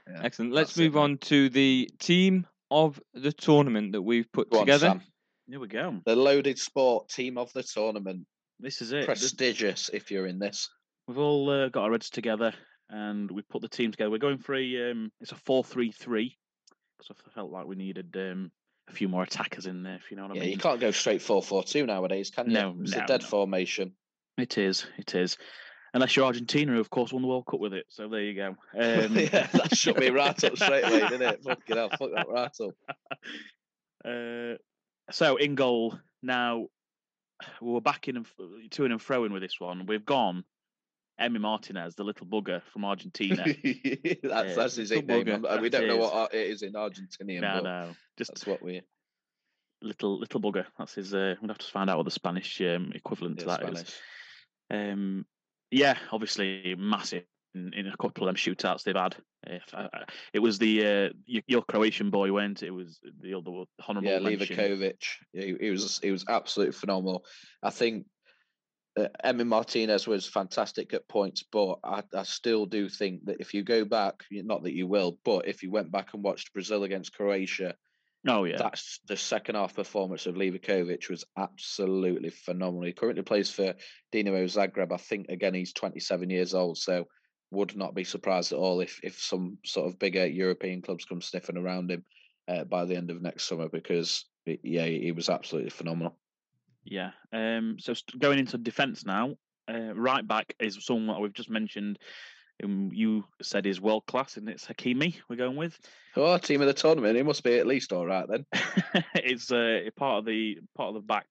yeah. Excellent. Let's that's it, move on to the team of the tournament that we've put Go together. Sam. Here we go. The loaded sport team of the tournament. This is it. This- Prestigious if you're in this. We've all uh, got our heads together and we put the team together. We're going for a um, it's a four three three because I felt like we needed um, a few more attackers in there. If you know what I Yeah, mean. you can't go straight 4 4 2 nowadays, can you? No, it's no, a dead no. formation. It is. It is. Unless you're Argentina, who of course won the World Cup with it. So there you go. Um, yeah, that shut me right up straight away, didn't it? Fucking hell, fuck that right up. Uh, so in goal now, we're back in and f- to and froing with this one. We've gone. Emi Martinez, the little bugger from Argentina. that's, that's his little nickname. bugger, We that don't know what art it is in Argentinian, no, but no, just that's what we. little little bugger. That's his. Uh, we'll have to find out what the Spanish um, equivalent to Yeah, that is. Spanish. Um, yeah, obviously massive in, in a couple of them shootouts they've had. If, uh, uh, it was the uh, your, your Croatian boy went. It was the other one, honourable Yeah, mention. Livakovic. Yeah, he, he was he was absolutely phenomenal. I think uh, Emi Martinez was fantastic at points, but I, I still do think that if you go back, not that you will, but if you went back and watched Brazil against Croatia, Oh yeah, that's the second half performance of Livakovic was absolutely phenomenal. He currently plays for Dinamo Zagreb. I think again he's 27 years old, so would not be surprised at all if if some sort of bigger European clubs come sniffing around him uh, by the end of next summer because yeah, he was absolutely phenomenal. Yeah. Um, so going into defence now, uh, right back is someone that we've just mentioned. Um, you said is world class, and it's Hakimi. We're going with. Oh, team of the tournament, he must be at least all right then. it's uh, part of the part of the back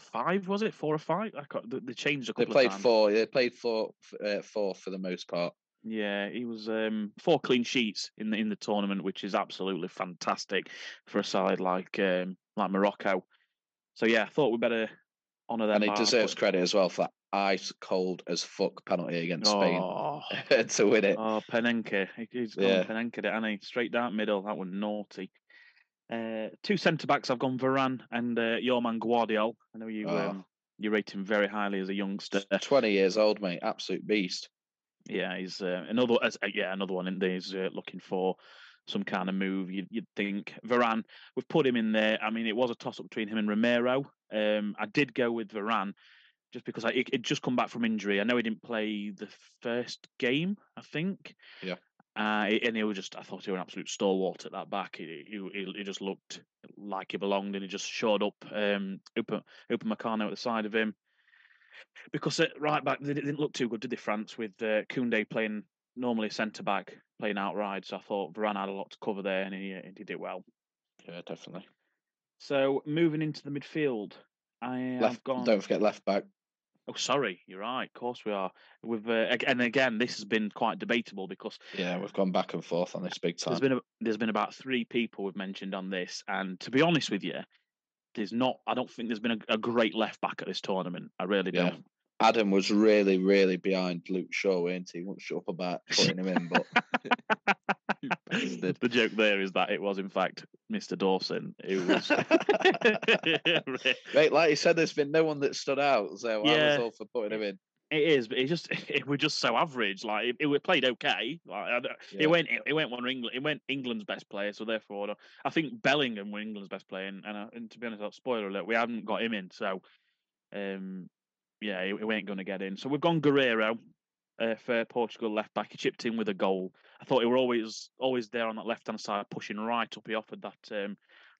five. Was it four or five? I can't, they, changed a They played of times. four. They played four, uh, four for the most part. Yeah, he was um, four clean sheets in the in the tournament, which is absolutely fantastic for a side like um, like Morocco. So yeah, I thought we better honour them. And he deserves credit as well for that ice cold as fuck penalty against Oh, Spain to win it. oh, Panenka, He- he's gone Yeah. Panenka it, and he straight down middle. That was naughty. Uh, two centre backs. I've gone Varane and uh, your man Gvardiol. I know you Oh. um, you rate him very highly as a youngster. 20 years old, mate. Absolute beast. Yeah, he's uh, another. Uh, yeah, another one in there. He's uh, looking for some kind of move. You'd, you'd think Varane. We've put him in there. I mean, it was a toss up between him and Romero. Um, I did go with Varane just because I it just come back from injury. I know he didn't play the first game. I think. Yeah. Uh, and he was just, I thought he was an absolute stalwart at that back. He, he, he just looked like he belonged and he just showed up. Um, Upa, Upamecano at the side of him. Because at right back, they didn't look too good, did they, France, with uh, Koundé playing normally centre back, playing outright. So I thought Varane had a lot to cover there and he, he did it well. Yeah, definitely. So moving into the midfield, I have Left, gone. don't forget left back. Oh, sorry, you're right. Of course we are. We've uh, and again, this has been quite debatable because Yeah, we've gone back and forth on this big time. there's been a, there's been about three people we've mentioned on this, and to be honest with you, there's not. I don't think there's been a, a great left back at this tournament. I really Yeah. don't. Adam was really, really behind Luke Shaw, weren't he? He wasn't sure up about putting him in, but the joke there is that it was in fact Mr. Dawson who was. Mate, like you said, there's been no one that stood out, so I Yeah. was all for putting him in. It is, but it just it was just so average. Like it, it played okay. Like Yeah. it went it, went one England. It went England's best player. So therefore, I think Bellingham were England's best player. And, and, uh, and to be honest, spoiler alert, we haven't got him in. So, um, yeah, he ain't going to get in. So we've gone Guerreiro uh, for Portugal left back. He chipped in with a goal. I thought he were always always there on that left hand side, pushing right up. He offered that um,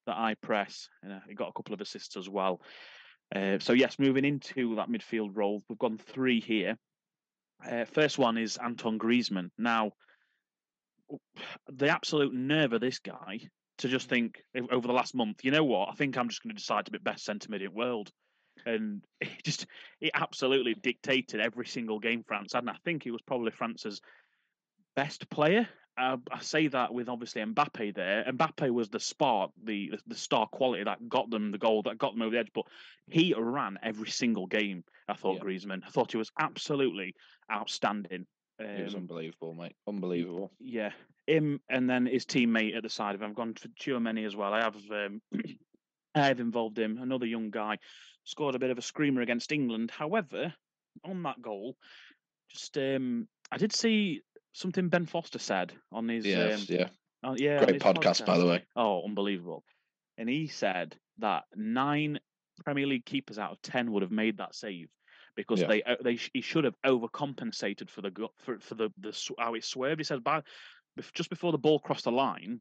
that eye press. And, uh, he got a couple of assists as well. Uh, so yes, moving into that midfield role, we've gone three here. Uh, first one is Anton Griezmann. Now, the absolute nerve of this guy to just think over the last month, you know what? I think I'm just going to decide to be best centre mid in world. And he just, he absolutely dictated every single game France had. And I think he was probably France's best player. Uh, I say that with obviously Mbappe there. Mbappe was the spark, the the star quality that got them the goal, that got them over the edge. But he ran every single game. I thought Yeah. Griezmann. I thought he was absolutely outstanding. It was Um, unbelievable, mate. Unbelievable. yeah, him and then his teammate at the side of him. I've gone for Tchouameni as well. I have um, I have involved him. Another young guy scored a bit of a screamer against England. However, on that goal, just um, I did see something Ben Foster said on his Yes, um, yeah. on- yeah Great his podcast, by the way. Oh, unbelievable! And he said that nine Premier League keepers out of ten would have made that save because Yeah. they uh, they he should have overcompensated for the for for the the how it swerved. He says by just before the ball crossed the line,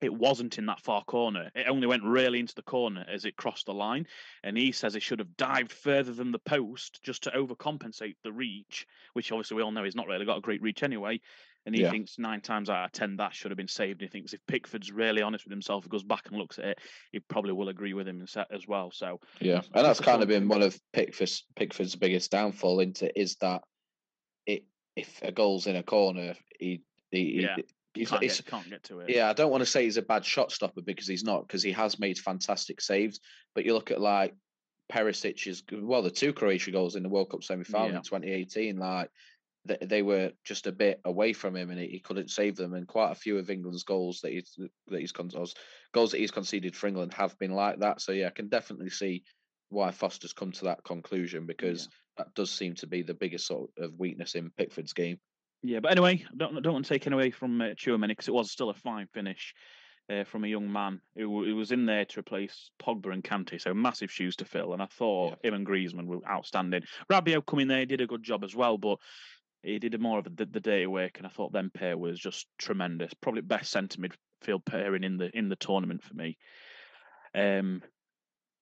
it wasn't in that far corner. It only went really into the corner as it crossed the line. And he says it should have dived further than the post just to overcompensate the reach, which obviously we all know he's not really got a great reach anyway. And he Yeah. thinks nine times out of ten that should have been saved. He thinks if Pickford's really honest with himself, he goes back and looks at it, he probably will agree with him as well. So Yeah, and that's kind of been one of Pickford's Pickford's biggest downfall into is that it if a goal's in a corner, he, he, Yeah, he he's, can't, he's- get, can't get to it. yeah, I don't want to say he's a bad shot stopper because he's not, because he has made fantastic saves. But you look at like Perisic's, well, the two Croatia goals in the World Cup semi final Yeah. in 2018, like they, they were just a bit away from him and he, he couldn't save them. And quite a few of England's goals that he's that he's goals that he's conceded for England have been like that. So yeah, I can definitely see why Foster's come to that conclusion because that does seem to be the biggest sort of weakness in Pickford's game. Yeah, but anyway, I don't don't want to take it away from uh, Tchouameni because it was still a fine finish uh, from a young man who, who was in there to replace Pogba and Kante, so massive shoes to fill. And I thought him and Griezmann were outstanding. Rabiot coming there did a good job as well, but he did more of the, the dirty work. And I thought them pair was just tremendous, probably best centre midfield pairing in the in the tournament for me. Um,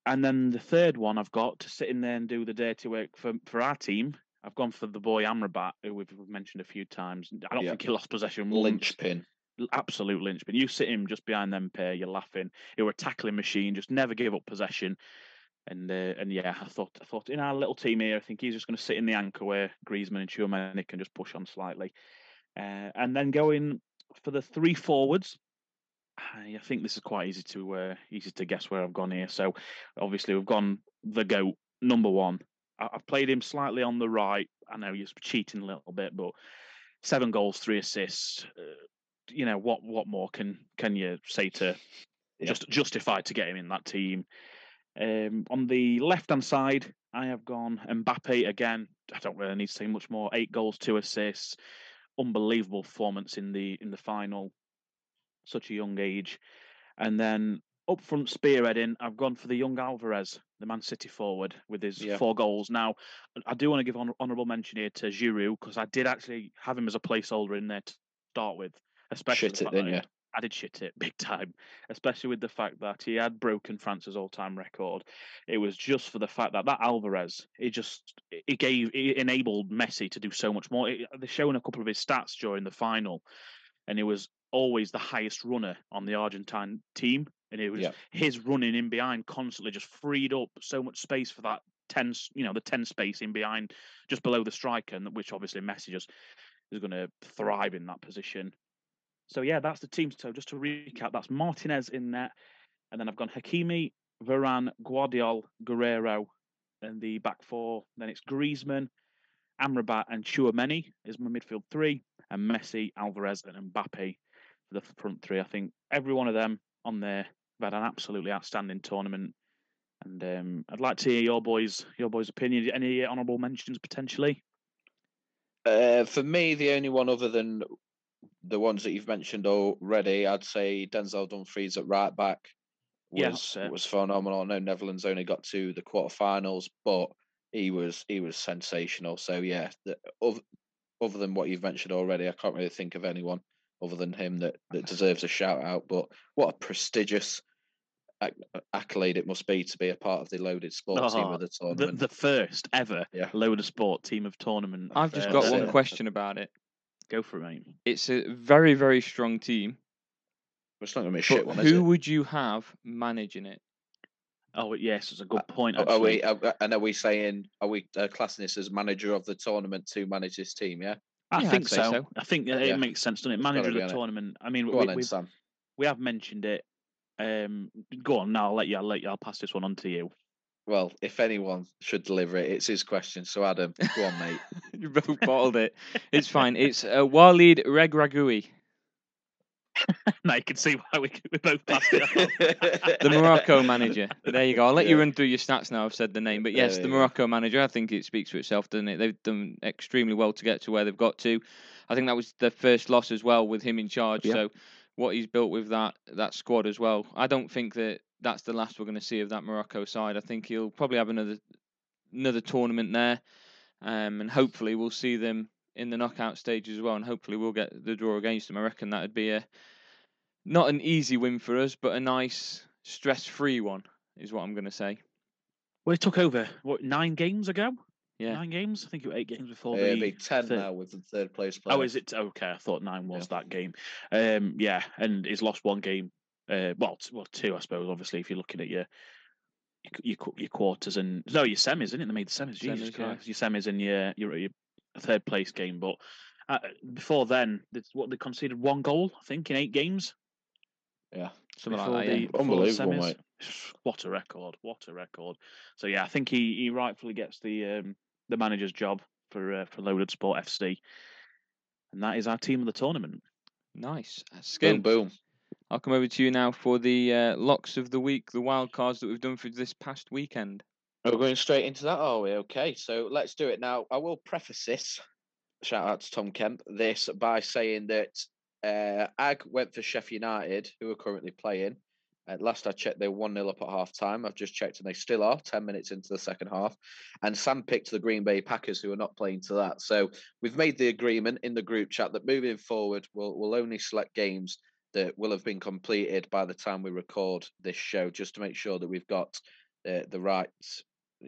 and then the third one I've got to sit in there and do the dirty work for for our team. I've gone for the boy Amrabat, who we've, mentioned a few times. I don't Yeah. think he lost possession once. Linchpin. L- Absolute linchpin. You sit him just behind them pair, you're laughing. He were a tackling machine, just never gave up possession. And uh, and yeah, I thought I thought in our little team here, I think he's just going to sit in the anchor where Griezmann and Tchouameni can just push on slightly. Uh, and then going for the three forwards, I think this is quite easy to uh, easy to guess where I've gone here. So obviously we've gone the goat number one. I- I've played him slightly on the right. I know he's cheating a little bit, but seven goals, three assists. Uh, you know what? What more can can you say to Yeah. just justify to get him in that team? Um, on the left hand side, I have gone Mbappe again. I don't really need to say much more. Eight goals, two assists. Unbelievable performance in the in the final. such a young age. And then up front spearheading, I've gone for the young Alvarez, the Man City forward, with his Yeah. four goals. Now, I do want to give hon- honourable mention here to Giroud because I did actually have him as a placeholder in there to start with, especially Shit it, fact didn't you? I did shit it big time, especially with the fact that he had broken France's all-time record. It was just for the fact that that Alvarez, it just it gave it enabled Messi to do so much more. It- They're showing a couple of his stats during the final, and it was always the highest runner on the Argentine team, and it was Yeah. his running in behind constantly just freed up so much space for that ten, you know, the ten space in behind, just below the striker, and which obviously Messi just is going to thrive in that position. So yeah, that's the team. So just to recap, that's Martinez in net, and then I've gone Hakimi, Varane, Gvardiol, Guerreiro, and the back four. Then it's Griezmann, Amrabat, and Tchouameni is my midfield three, and Messi, Alvarez, and Mbappe the front three. I think every one of them on there have had an absolutely outstanding tournament. And um, I'd like to hear your boys, your boys' opinion. Any honourable mentions potentially? Uh, for me, the only one other than the ones that you've mentioned already, I'd say Denzel Dumfries at right back Yeah, was it. was phenomenal. I know Netherlands only got to the quarterfinals, but he was he was sensational. So yeah, the, other, other than what you've mentioned already, I can't really think of anyone other than him that, that deserves a shout out. But what a prestigious accolade it must be to be a part of the loaded sport team Oh, of the The, tournament. the first ever Yeah. load of sport team of tournament. I've just uh, got one it. question about it. Go for it, mate. It's a very, very strong team. it's not going to be a But shit one, is who it? would you have managing it? Oh yes, it's a good point. Are- Are we? Are, and are we saying? Are we uh, classing this as manager of the tournament to manage this team? Yeah. I Yeah, think so. so. I think Yeah. it makes sense, doesn't it? Manager of the tournament. I mean, Go we, then, we have mentioned it. Um, go on now. I'll let you. I'll let you. I'll pass this one on to you. Well, if anyone should deliver it, it's his question. So Adam, go on, mate. you both bottled it. It's fine. It's uh, Walid Regragui, now you can see why we, we both passed it. on. the Morocco manager. There you go. I'll let you run through your stats now. I've said the name, but yes, There the go. Morocco manager. I think it speaks for itself, doesn't it? They've done extremely well to get to where they've got to. I think that was their first loss as well with him in charge. Yeah. So what he's built with that that squad as well. I don't think that that's the last we're going to see of that Morocco side. I think he'll probably have another another tournament there, um, and hopefully we'll see them in the knockout stage as well. And hopefully we'll get the draw against them. I reckon that would be a not an easy win for us, but a nice stress-free one is what I'm going to say. we took over what nine games ago. Yeah. Nine games. I think it was eight games before It'll the be ten third- now with the third place player. Oh, is it okay? I thought nine was that game. Um, yeah, and he's lost one game. Uh, well, t- well, two, I suppose. Obviously, if you're looking at your your your, quarters and no, your semis, isn't it? They made the semis. Jesus Semis, yeah. Christ, your semis and your your, your third place game. But uh, before then, it's what they conceded one goal, I think, in eight games. Yeah. Something before like that. the, Yeah. Unbelievable, semis. mate. What a record! What a record! So yeah, I think he, he rightfully gets the um, the manager's job for uh, for Loaded Sport FC, and that is our team of the tournament. Nice. Uh, Boom, boom. I'll come over to you now for the uh, locks of the week, the wild cards that we've done for this past weekend. We're going straight into that, are we? Okay, so let's do it now. I will preface this, shout out to Tom Kemp, this by saying that uh, Ag went for Sheffield United, who are currently playing. Last I checked, they were 1 0 up at half time. I've just checked and they still are 10 minutes into the second half. And Sam picked the Green Bay Packers, who are not playing to that. So we've made the agreement in the group chat that moving forward, we'll, we'll only select games that will have been completed by the time we record this show, just to make sure that we've got the, the right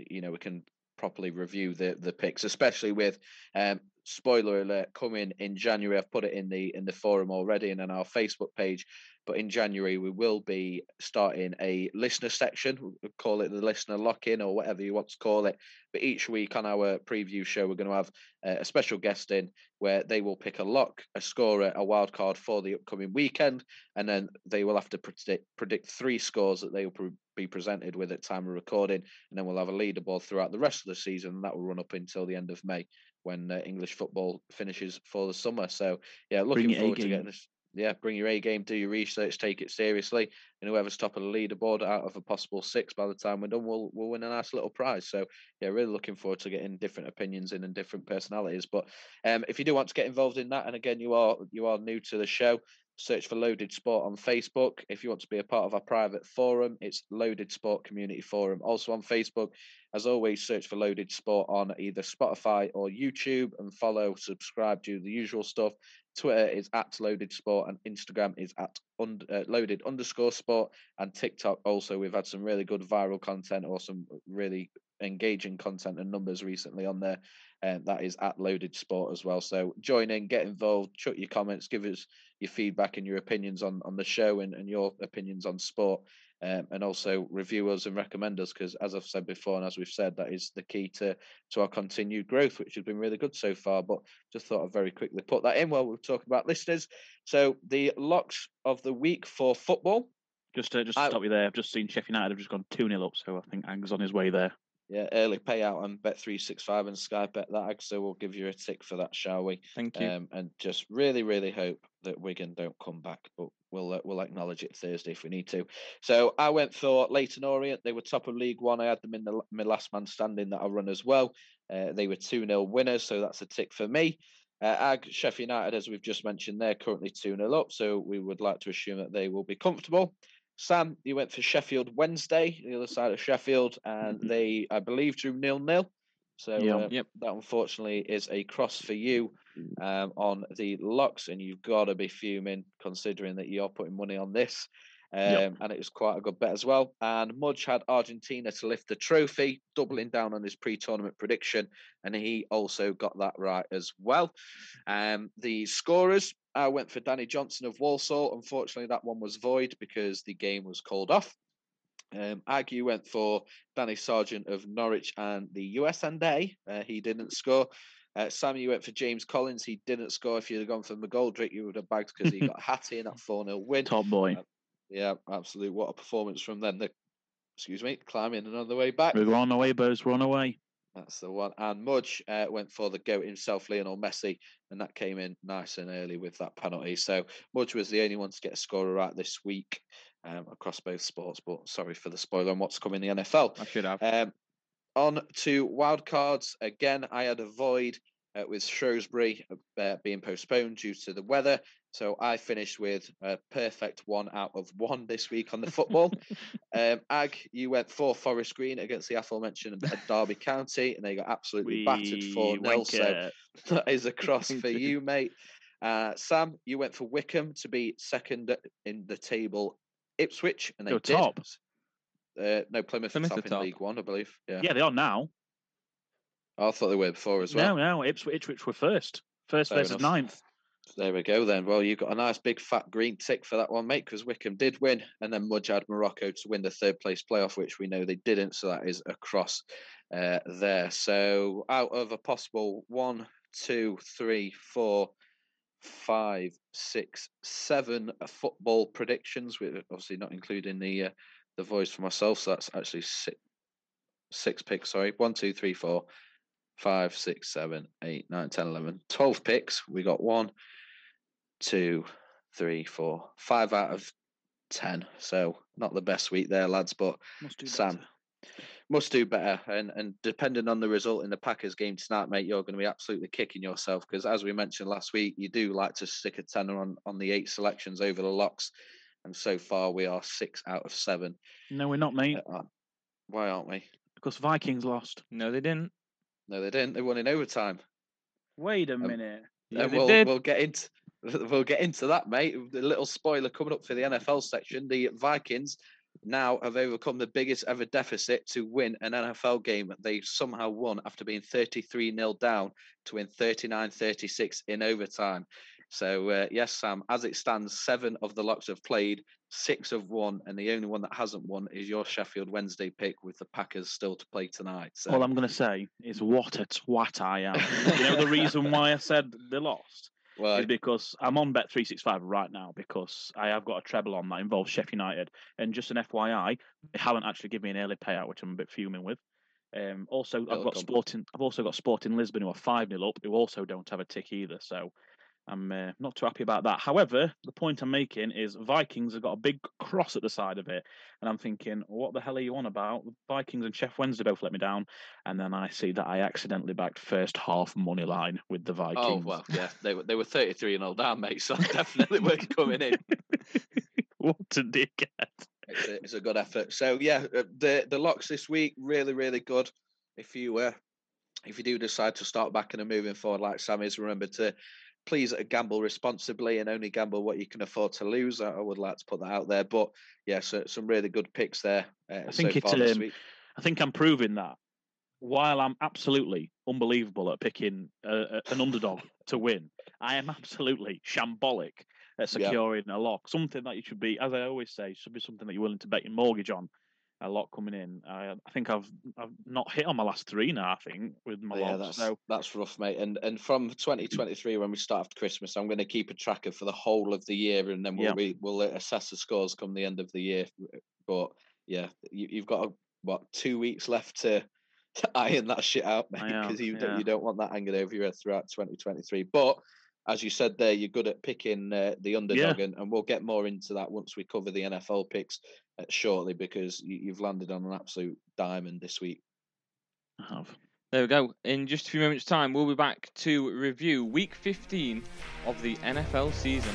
you know we can properly review the the picks especially with um spoiler alert coming in january. I've put it in the in the forum already and on our facebook page but in january we will be starting a listener section we'll call it the listener lock-in or whatever you want to call it. But each week on our preview show we're going to have uh, a special guest in where they will pick a lock a scorer a wild card for the upcoming weekend and then they will have to predict predict three scores that they will be presented with at time of recording and then we'll have a leaderboard throughout the rest of the season and that will run up until the end of may when uh, english football finishes for the summer. So yeah looking forward to getting this yeah bring your a game do your research take it seriously and whoever's top of the leaderboard out of a possible six by the time we're done will will win a nice little prize. So yeah really looking forward to getting different opinions in and different personalities. But um if you do want to get involved in that and again you are you are new to the show search for Loaded Sport on Facebook. If you want to be a part of our private forum, it's Loaded Sport Community Forum. Also on Facebook, as always, search for Loaded Sport on either Spotify or YouTube and follow, subscribe, do the usual stuff. Twitter is at Loaded Sport and Instagram is at un- uh, Loaded underscore Sport and TikTok. Also, we've had some really good viral content or some really engaging content and numbers recently on there. And that is at Loaded Sport as well. So join in, get involved, chuck your comments, give us your feedback and your opinions on on the show and, and your opinions on sport. Um, and also review us and recommend us because, as I've said before, and as we've said, that is the key to to our continued growth, which has been really good so far. But just thought I'd very quickly put that in while we are talking about listeners. So the locks of the week for football. Just, uh, just to I- stop you there. I've just seen Sheffield United have just gone two 0 up, so I think Ang's on his way there. Yeah, early payout on Bet three six five and Sky Bet that. Ag, So we'll give you a tick for that, shall we? Thank you. Um, and just really, really hope that Wigan don't come back, but we'll uh, we'll acknowledge it Thursday if we need to. So I went for Leyton Orient. They were top of League One. I had them in the my last man standing that I run as well. Uh, they were two 0 winners, so that's a tick for me. Uh, Ag Sheffield United, as we've just mentioned, they're currently two 0 up, so we would like to assume that they will be comfortable. Sam, you went for Sheffield Wednesday, the other side of Sheffield, and Mhm. they, I believe, drew nil nil. So Yeah. uh, Yep. that unfortunately is a cross for you um, on the locks, and you've got to be fuming considering that you're putting money on this. Um, Yep. And it was quite a good bet as well. And Mudge had Argentina to lift the trophy, doubling down on his pre tournament prediction. And he also got that right as well. Um, the scorers, I went for Danny Johnson of Walsall. Unfortunately, that one was void because the game was called off. Um, Aggie went for Danny Sargent of Norwich and the USND. Uh, he didn't score. Uh, Sam, you went for James Collins. He didn't score. If you'd have gone for McGoldrick, you would have bagged because he got Hattie in that 4 0 win. Top boy. Yeah, absolutely. What a performance from them. The, excuse me, climbing another way back. We're on away, boys. We're on away. That's the one. And Mudge uh, went for the goat himself, Lionel Messi, and that came in nice and early with that penalty. So Mudge was the only one to get a scorer right this week um, across both sports. But sorry for the spoiler on what's coming in the NFL. I should have. Um, on to wild cards again. I had a void uh, with Shrewsbury uh, being postponed due to the weather, so I finished with a perfect one out of one this week on the football. um, Ag, you went for Forest Green against the aforementioned Derby County, and they got absolutely battered four 0 So that is a cross for you. mate. Uh, Sam, you went for Wycombe to be second in the table. Ipswich, and they Go did. top. Uh, no, Plymouth, Plymouth top are in. League One, I believe. Yeah. Yeah, they are now. I thought they were before as well. No, no, Ipswich, Ipswich were first. First Fair versus enough. ninth. There we go then. Well, you've got a nice big fat green tick for that one, mate, because Wycombe did win, and then Mudge had Morocco to win the third place playoff, which we know they didn't. So that is across uh, there. So out of a possible one, two, three, four, five, six, seven football predictions, with obviously not including the uh, the voice for myself. So that's actually six six picks. Sorry, one, two, three, four, five, six, seven, eight, nine, ten, eleven, twelve picks. We got one, two, three, four, five out of ten. So not the best week there, lads, but Must do Sam, better. must do better. And and depending on the result in the Packers game tonight, mate, you're going to be absolutely kicking yourself because as we mentioned last week, you do like to stick a tenner on on the eight selections over the locks. And so far, we are six out of seven. No, we're not, mate. Uh, Why aren't we? Because Vikings lost. No, they didn't. No, they didn't. They won in overtime. Wait a Um, minute. Yeah, and they we'll did. we'll get into we'll get into that, mate. The little spoiler coming up for the NFL section. The Vikings now have overcome the biggest ever deficit to win an NFL game. They somehow won after being 33 0 down to win 39 36 in overtime. So, uh, yes, Sam, as it stands, seven of the locks have played, six have won, and the only one that hasn't won is your Sheffield Wednesday pick with the Packers still to play tonight. So, All I'm going to say is what a twat I am. you know the reason why I said they lost well, is because I'm on Bet three six five right now because I have got a treble on that involves Sheffield United. And just an FYI, they haven't actually given me an early payout, which I'm a bit fuming with. Um, also, I've got Sporting. I've also got Sporting Lisbon who are five 0 up, who also don't have a tick either. So I'm uh, not too happy about that. However, the point I'm making is Vikings have got a big cross at the side of it, and I'm thinking, what the hell are you on about? The Vikings and Sheff Wednesday both let me down, and then I see that I accidentally backed first half money line with the Vikings. Oh well, yeah, they were they were thirty three and all down, mate. So definitely worth coming in. what a dickhead! It's a, it's a good effort. So yeah, uh, the the locks this week really really good. If you uh, if you do decide to start backing and moving forward like Sam is, remember to please uh, gamble responsibly and only gamble what you can afford to lose. I, I would like to put that out there. But yeah, so some really good picks there. Uh, I think so it's far this um, week. I think I'm proving that while I'm absolutely unbelievable at picking an underdog to win, I am absolutely shambolic at Yeah. securing a lock. Something that you should be, as I always say, should be something that you're willing to bet your mortgage on. A lot coming in. I, I think I've I've not hit on my last three now. I think with my yeah, that's So that's rough, mate. And and from 2023, when we start after Christmas, I'm going to keep a tracker for the whole of the year, and then we'll Yeah. we'll assess the scores come the end of the year. But yeah, you, you've got what two weeks left to, to iron that shit out, mate, because you yeah. don't you don't want that hanging over your head throughout 2023. But as you said there, you're good at picking uh, the underdog, and, and we'll get more into that once we cover the NFL picks uh, shortly, because you, you've landed on an absolute diamond this week. I have. There we go. In just a few moments' time, we'll be back to review week 15 of the NFL season.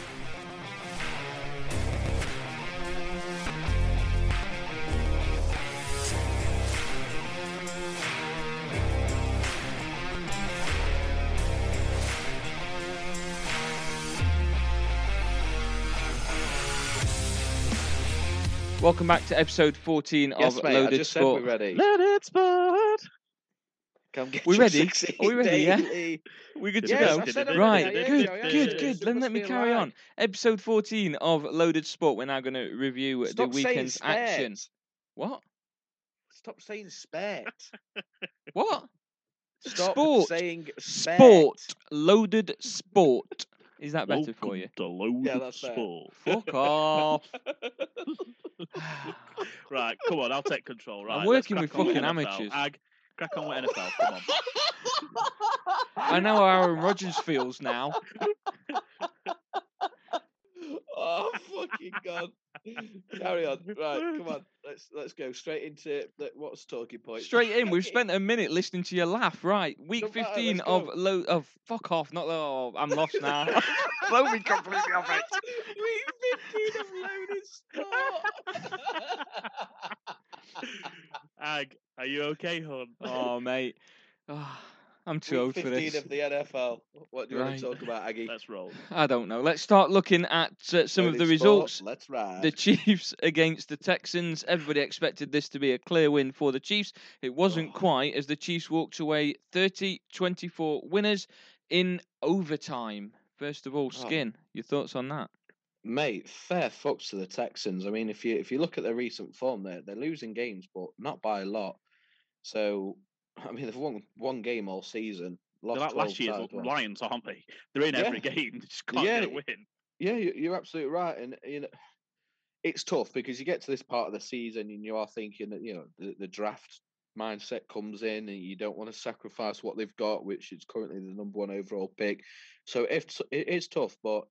Welcome back to episode 14 Yes, of mate. I Loaded just said Sport. we're ready. Let it sport. Come get We your ready? Are we ready, yeah? daily. We good to Yes, go? I said Right, yeah, good, yeah, yeah, good, yeah, good. There Then let me carry on. Episode 14 of Loaded Sport. We're now going to review Stop the weekend's action. What? Stop saying spares. What? Stop Sport. saying spares. Sport. Loaded Sport. Is that better for you? Welcome to Loaded Yeah, that's better. Sport. Fuck off. Right, come on, I'll take control. Right, I'm working with fucking NFL. amateurs. Ag, crack on with NFL. Come on. I know how Aaron Rodgers feels now. oh fucking god! Carry on. Right, come on. Let's let's go straight into the, what's talking point. Straight in, we've spent a minute listening to your laugh. Right, week Don't matter, 15 let's of go. low of fuck off. Not oh, I'm lost now. Blow me completely off it. Week 15 of loaded sport. Ag, are you okay, hon? Oh mate, Ah, I'm too Week old for 15 this. of the NFL. What do you want Right. to talk about, Aggie? Let's roll. I don't know. Let's start looking at uh, some of Loaded the sport, results. Let's ride. The Chiefs against the Texans. Everybody expected this to be a clear win for the Chiefs. It wasn't Oh. quite, as the Chiefs walked away 30 24 winners in overtime. First of all, Oh. Skin, your thoughts on that? Mate, fair fucks to the Texans. I mean, if you if you look at their recent form, they're they're losing games, but not by a lot. So, I mean, they've won one game all season. Lost last year's. Lions, aren't they? They're in every game. They just can't Yeah, get a win. Yeah, you- you're absolutely right, and you know, it's tough because you get to this part of the season and you are thinking that you know the, the draft mindset comes in and you don't want to sacrifice what they've got, which is currently the number one overall pick. So if it is tough, but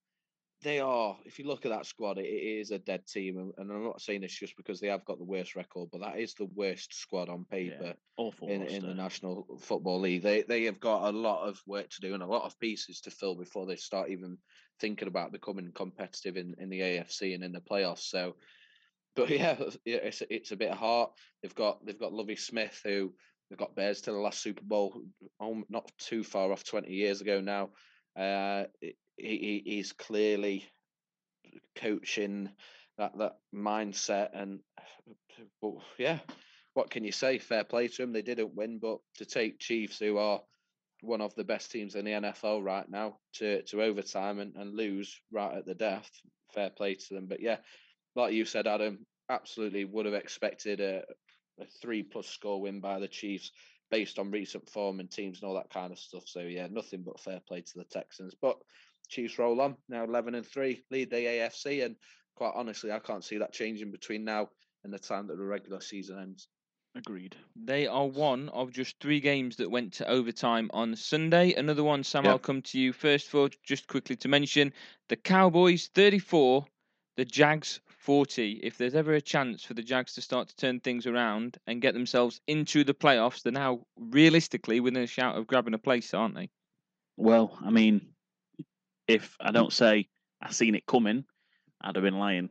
they are. If you look at that squad, it, is a dead team, and, I'm not saying this just because they have got the worst record, but that is the worst squad on paper Awful. in, in the. National Football League. They they have got a lot of work to do and a lot of pieces to fill before they start even thinking about becoming competitive in, in the AFC and in the playoffs. So, but yeah, yeah, it's it's a bit hard. They've got they've got Lovie Smith who they've got Bears to the last Super Bowl, not too far off, twenty years ago now. Uh, he, he he's clearly coaching that that mindset and but yeah what can you say? Fair play to them. They didn't win, but to take Chiefs, who are one of the best teams in the NFL right now, to to overtime and, and lose right at the death, fair play to them. But yeah, like you said, Adam, absolutely would have expected a, a three plus score win by the Chiefs based on recent form and teams and all that kind of stuff. So yeah, nothing but fair play to the Texans. But Chiefs roll on now, eleven and three, lead the AFC, and quite honestly, I can't see that changing between now and the time that the regular season ends. Agreed. They are one of just three games that went to overtime on Sunday. Another one, Sam, Yeah. I'll come to you first for just quickly to mention the Cowboys 34, the Jags 40. If there's ever a chance for the Jags to start to turn things around and get themselves into the playoffs, they're now realistically within a shout of grabbing a place, aren't they? Well, I mean, if I don't say I seen it coming, I'd have been lying.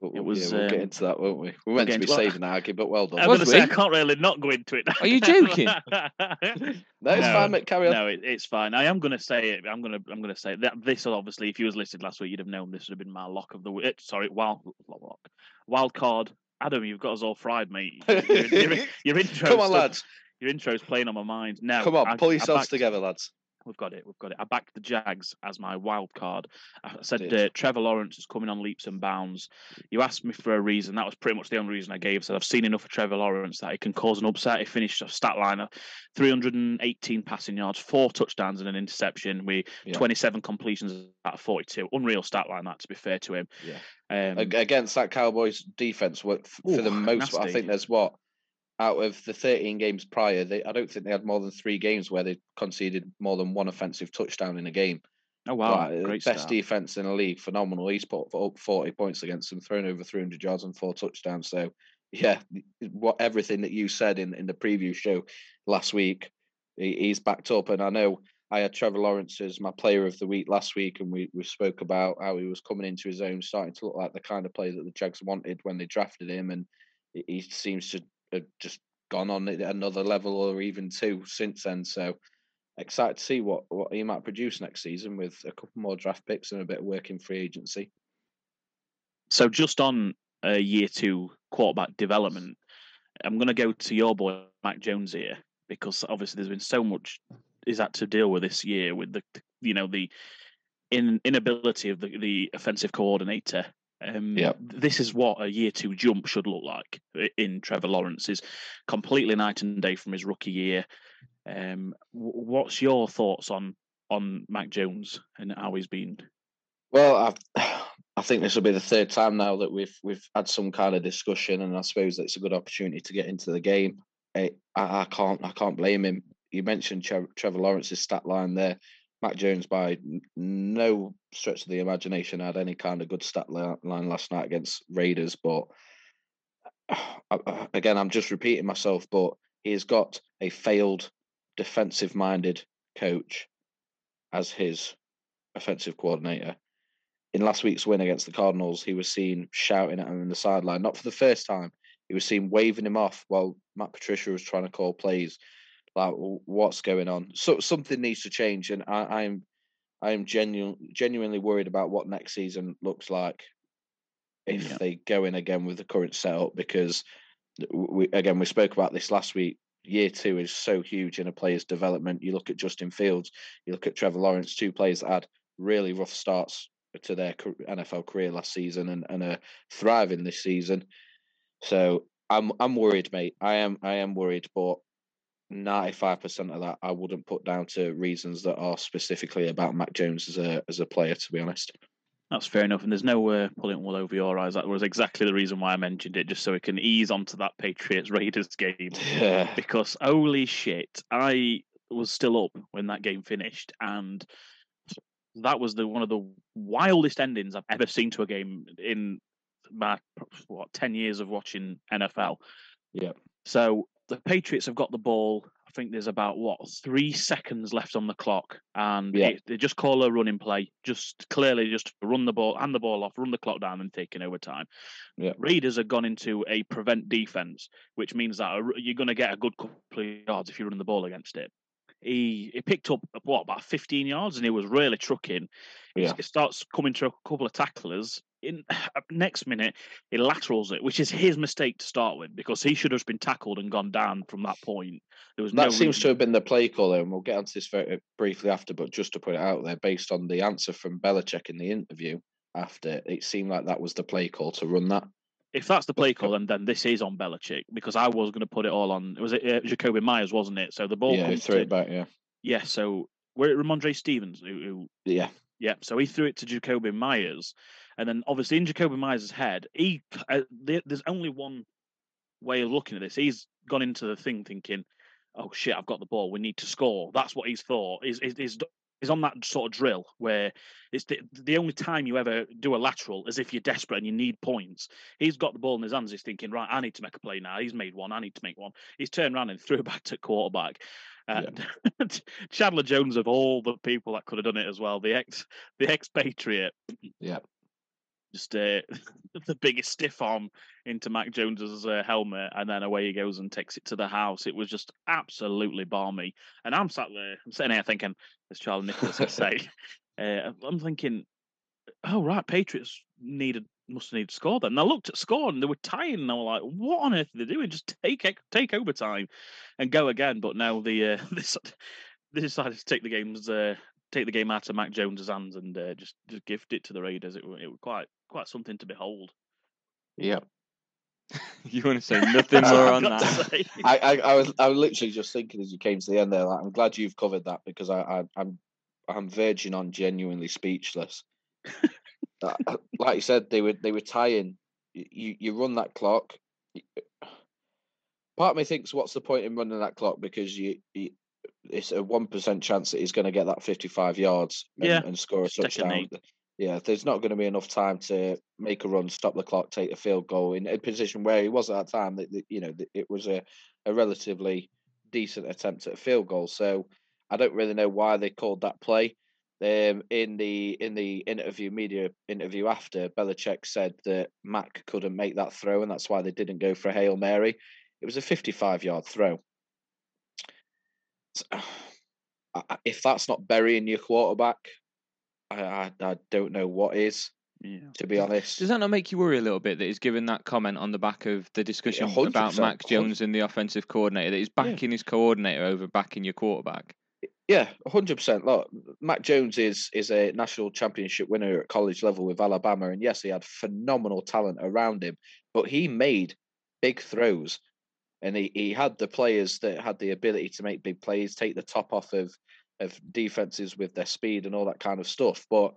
But It we'll, was, yeah, we'll get um, into that, won't we? We're meant to getting- be well, saving Aggie, but well done. I'm Was going to say I can't really not go into it. Are you joking? no, it's No, fine, mate. Carry on. No, it, it's fine. I am going to say it. I'm going to. I'm going to say that this. Obviously, if you was listed last week, you'd have known this would have been my lock of the week. Sorry, wild lock, wild card. Adam, you've got us all fried, mate. Your, your, your intro. Come on, stuff- lads. Your intro's playing on my mind. Now, Come on, I- pull I yourselves backed- together, lads. We've got it. We've got it. I backed the Jags as my wild card. I said uh, Trevor Lawrence is coming on leaps and bounds. You asked me for a reason. That was pretty much the only reason I gave. I said I've seen enough of Trevor Lawrence that he can cause an upset. He finished a stat line of 318 passing yards, four touchdowns and an interception. We Yeah. 27 completions out of 42. Unreal stat line. That to be fair to him. Yeah. Um, Against that Cowboys defense, for the most, part, I think there's what out of the 13 games prior, they I don't think they had more than three games where they conceded more than one offensive touchdown in a game. oh wow, Like, uh, great best start. defense in the league, phenomenal. He's put up 40 points against them, thrown over 300 yards and four touchdowns. So, yeah, what everything that you said in, in the preview show last week, he, he's backed up. And I know I had Trevor Lawrence as my player of the week last week, and we, we spoke about how he was coming into his own, starting to look like the kind of player that the Jags wanted when they drafted him. And he seems to have just gone on another level or even two since then. So, excited to see what, what he might produce next season with a couple more draft picks and a bit of work in free agency. So just on uh, year two quarterback development, I'm going to go to your boy Mac Jones here because obviously there's been so much is had to deal with this year with the the- you know the in, inability of the, the offensive coordinator. Um, Yep. This is what a year two jump should look like in Trevor Lawrence's completely night and day from his rookie year. Um, what's your thoughts on on Mac Jones and how he's been? Well, I I think this will be the third time now that we've we've had some kind of discussion, and I suppose it's a good opportunity to get into the game. I I, I can't I can't blame him. You mentioned Trevor Lawrence's stat line there. Mac Jones, by no stretch of the imagination, had any kind of good stat line last night against Raiders. But again, I'm just repeating myself. But he has got a failed defensive-minded coach as his offensive coordinator in last week's win against the Cardinals, he was seen shouting at him in the sideline. Not for the first time. He was seen waving him off while Matt Patricia was trying to call plays. Like, what's going on? So something needs to change, and I, I'm, I am genuine, genuinely worried about what next season looks like if Yeah. they go in again with the current setup. Because we, again, we spoke about this last week. Year two is so huge in a player's development. You look at Justin Fields, you look at Trevor Lawrence, two players that had really rough starts to their NFL career last season and, and are thriving this season. So I'm I'm worried, mate. I am I am worried, but ninety five percent of that I wouldn't put down to reasons that are specifically about Mac Jones as a as a player. To be honest, That's fair enough, and there's no uh, pulling wool over your eyes. That was exactly the reason why I mentioned it, just so we can ease onto that Patriots Raiders game. yeah, Because holy shit, I was still up when that game finished, and that was the one of the wildest endings I've ever seen to a game in my what ten years of watching NFL. yeah, So the Patriots have got the ball. I think there's about what three seconds left on the clock, and Yeah. it- they just call a running play, just clearly just run the ball, hand the ball off, run the clock down, and taking overtime. Yeah. Raiders have gone into a prevent defense, which means that you're going to get a good couple of yards if you run the ball against it. He he picked up what about 15 yards, and he was really trucking. Yeah. He starts coming to a couple of tacklers. In next minute, he laterals it, which is his mistake to start with because he should have been tackled and gone down from that point. There was that no seems reason- to have been the play call, though, and we'll get onto this very briefly after. But just to put it out there, based on the answer from Belichick in the interview after, it seemed like that was the play call to run that. If that's the play call, then, then this is on Belichick because I was going to put it all on. Was it uh, Jakobi Meyers, wasn't it? So the ball yeah, he threw to it back. Yeah, yeah. So were it Rhamondre Stevens who, who yeah, Yeah, so he threw it to Jakobi Meyers, and then obviously in Jakobi Meyers' head, he uh, there's only one way of looking at this. He's gone into the thing thinking, "Oh shit, I've got the ball. We need to score." That's what he's thought. Is is is is on that sort of drill where it's the, the only time you ever do a lateral as if you're desperate and you need points. He's got the ball in his hands. He's thinking, right, I need to make a play now. He's made one. I need to make one. He's turned around and threw it back to quarterback. And Chandler Jones, of all the people that could have done it as well, the ex the expatriate, Yeah. Just uh, the biggest stiff arm into Mac Jones's uh, helmet, and then away he goes and takes it to the house. It was just absolutely balmy. And I'm sat there, I'm sitting here thinking, as Charlie Nicholas would say, uh, I'm thinking, oh right, Patriots needed must need to score then. And I looked at score and they were tying, and I was like, what on earth are they doing? Just take take overtime and go again. But now the uh, this they decided to take the games uh, take the game out of Mac Jones's hands and uh, just just gift it to the Raiders. It, wa- it was quite quite something to behold. Yeah. You want to say nothing more on that? I, I, I was I was literally just thinking as you came to the end there. Like, I'm glad you've covered that because I, I I'm I'm verging on genuinely speechless. Uh, uh, like you said, they were they were tying. You you run that clock. Part of me thinks, what's the point in running that clock? Because you, you it's a one percent chance that he's going to get that fifty-five yards and, Yeah, and score a just take a touchdown. Yeah, there's not going to be enough time to make a run, stop the clock, take a field goal in a position where he was at that time. That that, you know that it was a, a relatively decent attempt at a field goal. So I don't really know why they called that play. Um, in the in the interview, media interview after, Belichick said that Mac couldn't make that throw, and that's why they didn't go for a hail mary. It was a 55 yard throw. S- I- I- If that's not burying your quarterback, I, I I don't know what is. Yeah. To be honest, Does that not make you worry a little bit that he's given that comment on the back of the discussion about 100%, Mac Jones and the offensive coordinator that he's Yeah. backing his coordinator over backing your quarterback? Yeah, hundred percent. Look, Mac Jones is is a national championship winner at college level with Alabama, and yes, he had phenomenal talent around him, but he made big throws, and he, he had the players that had the ability to make big plays, take the top off of of defenses with their speed and all that kind of stuff. But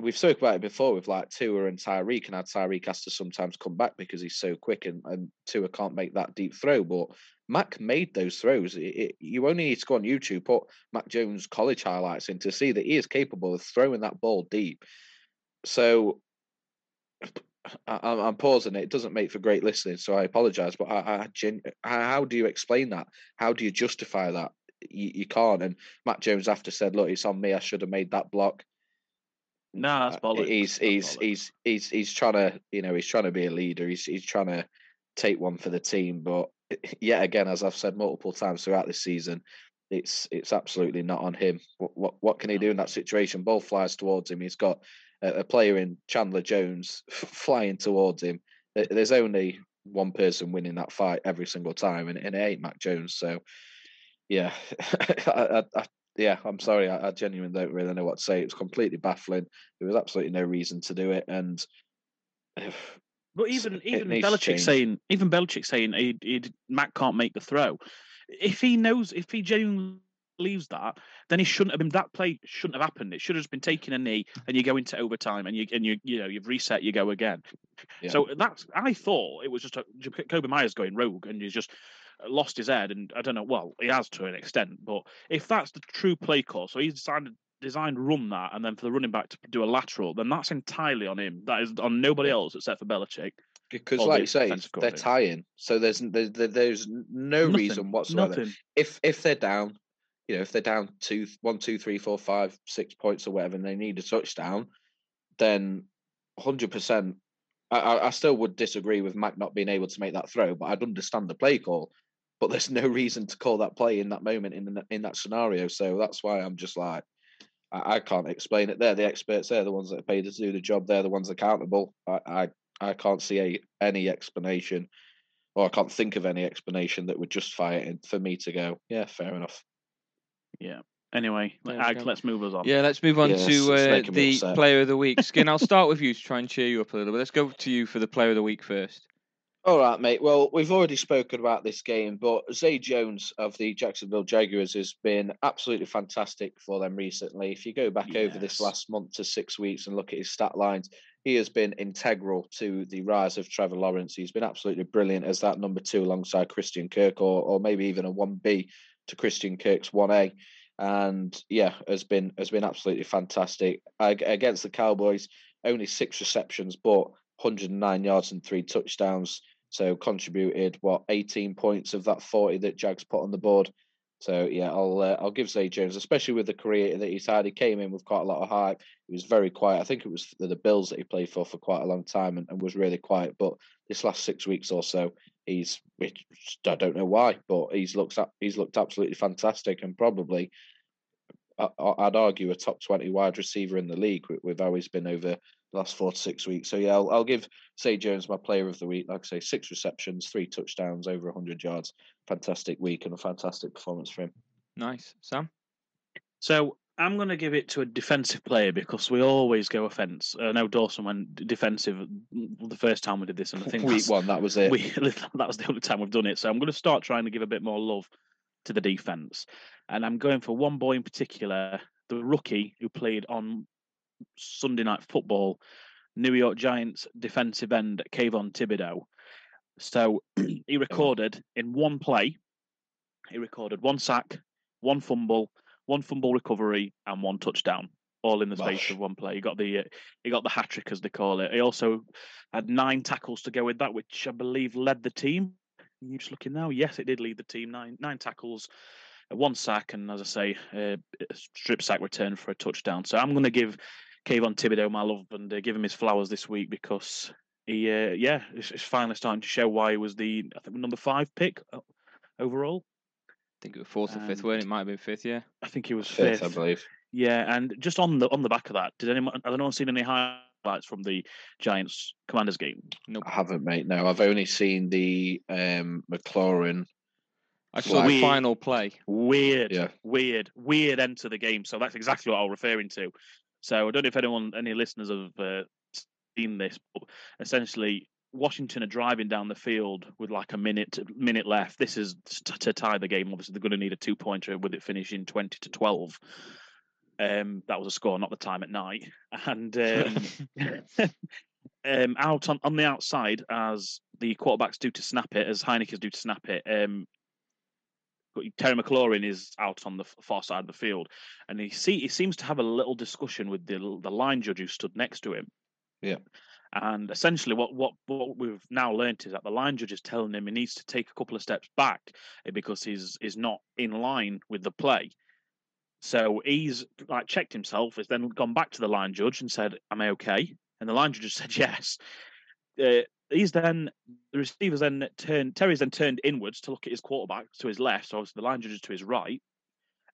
we've spoke about it before with like Tua and Tyreek, and how Tyreek has to sometimes come back because he's so quick, and and Tua can't make that deep throw, but. Mac made those throws. It, it, you only need to go on YouTube, put Mac Jones college highlights in to see that he is capable of throwing that ball deep. So I, I'm I'm pausing it. It doesn't make for great listening, so I apologise. But I, I gen, how do you explain that? How do you justify that? You, you can't. And Mac Jones after said, "Look, it's on me. I should have made that block." No, that's Uh, bollocks. He's he's bollocks. he's he's he's trying to you know he's trying to be a leader. He's he's trying to take one for the team. But yet again, as I've said multiple times throughout this season, it's it's absolutely not on him. What what, what can he do in that situation? Ball flies towards him. He's got a, player in Chandler Jones flying towards him. There's only one person winning that fight every single time, and, and it ain't Mac Jones. So yeah, I, I, I, yeah, I'm sorry. I, genuinely don't really know what to say. It was completely baffling. There was absolutely no reason to do it, and But even even Belichick saying even Belichick saying he, he, Mac can't make the throw. If he knows, if he genuinely believes that, then he shouldn't have been. That play shouldn't have happened. It should have just been taking a knee, and you go into overtime, and you and you you know you've reset, you go again. Yeah. So that's I thought it was just a, Kobe Meyers going rogue, and he's just uh, lost his head, and I don't know. Well, he has to an extent, but if that's the true play call, so he's decided designed run that, and then for the running back to do a lateral, then that's entirely on him. That is on nobody else except for Belichick. because, like you say, they're tying, so there's n- there, there- there's no Nothing, reason whatsoever. Nothing. If if they're down, you know, if they're down two, one, two, three, four, five, six points or whatever, and they need a touchdown, then hundred percent. I, I I still would disagree with Mac not being able to make that throw, but I'd understand the play call. But there's no reason to call that play in that moment in the, in that scenario. So that's why I'm just like, I, I can't explain it. They're the experts. They're the ones that are paid to do the job. They're the ones accountable. I I, I can't see a, any explanation, or I can't think of any explanation that would justify it for me to go, yeah, fair enough. Yeah. Anyway, Ag, let's move us on. Yeah, let's move on Yeah, it's- to uh, the upset. player of the week. Skin, I'll start with you to try and cheer you up a little bit. Let's go to you for the player of the week first. All right, mate. Well, we've already spoken about this game, but Zay Jones of the Jacksonville Jaguars has been absolutely fantastic for them recently. If you go back over this last month to six weeks and look at his stat lines, he has been integral to the rise of Trevor Lawrence. He's been absolutely brilliant as that number two alongside Christian Kirk, or or maybe even a one B to Christian Kirk's one A. And yeah, has been has been absolutely fantastic Ag- against the Cowboys. Only six receptions, but 109 yards and three touchdowns. So contributed what 18 points of that 40 that Jags put on the board. So yeah, I'll uh, I'll give Zay Jones, especially with the career that he's had. He came in with quite a lot of hype. He was very quiet. I think it was the, the Bills that he played for for quite a long time and, and was really quiet. But this last six weeks or so, he's which I don't know why, but he's looked at he's looked absolutely fantastic and probably I, I'd argue a top twenty wide receiver in the league with, with how he's been over the last four to six weeks. So yeah, I'll, I'll give Zay Jones my player of the week. Like I say, six receptions, three touchdowns, over hundred yards. Fantastic week and a fantastic performance for him. Nice, Sam. So I'm going to give it to a defensive player because we always go offence. I uh, know Dawson went defensive the first time we did this, and I think week one, that was it. we that was the only time we've done it. So I'm going to start trying to give a bit more love to the defense, and I'm going for one boy in particular, the rookie who played on Sunday Night Football, New York Giants defensive end Kayvon Thibodeaux. So he recorded in one play, he recorded one sack, one fumble, one fumble recovery, and one touchdown, all in the space Gosh. of one play. He got the uh, he got the hat trick as they call it. He also had nine tackles to go with that, which I believe led the team. You just looking now? Yes, it did lead the team. Nine nine tackles, uh, one sack, and as I say, uh, a strip sack return for a touchdown. So I'm going to give Kayvon Thibodeaux my love and uh, give him his flowers this week because he, uh, yeah, it's, it's finally starting to show why he was the I think number five pick uh, overall. I think it was fourth or fifth, weren't it? It might have been fifth, yeah. I think he was Fifth, fifth. I believe. Yeah, and just on the on the back of that, did anyone has anyone seen any highlights from the Giants Commanders game? I haven't, mate. No, I've only seen the um, McLaurin. I saw the final play. Weird, Yeah. weird, weird end to the game. So that's exactly what I was referring to. So I don't know if anyone, any listeners have uh, seen this, but essentially Washington are driving down the field with like a minute minute left. This is t- to tie the game. Obviously, they're going to need a two pointer with it finishing twenty to twelve. Um, that was a score, not the time at night. And um, um, out on, on the outside, as the quarterbacks do to snap it, as Heinicke's do to snap it, um, Terry McLaurin is out on the far side of the field, and he see he seems to have a little discussion with the the line judge who stood next to him. Yeah. And essentially, what, what what we've now learnt is that the line judge is telling him he needs to take a couple of steps back eh, because he's is not in line with the play. So he's like checked himself, has then gone back to the line judge and said, "Am I okay?" And the line judge said yes. Uh, he's then the receivers then turned Terry's then turned inwards to look at his quarterback to his left, so obviously the line judge is to his right.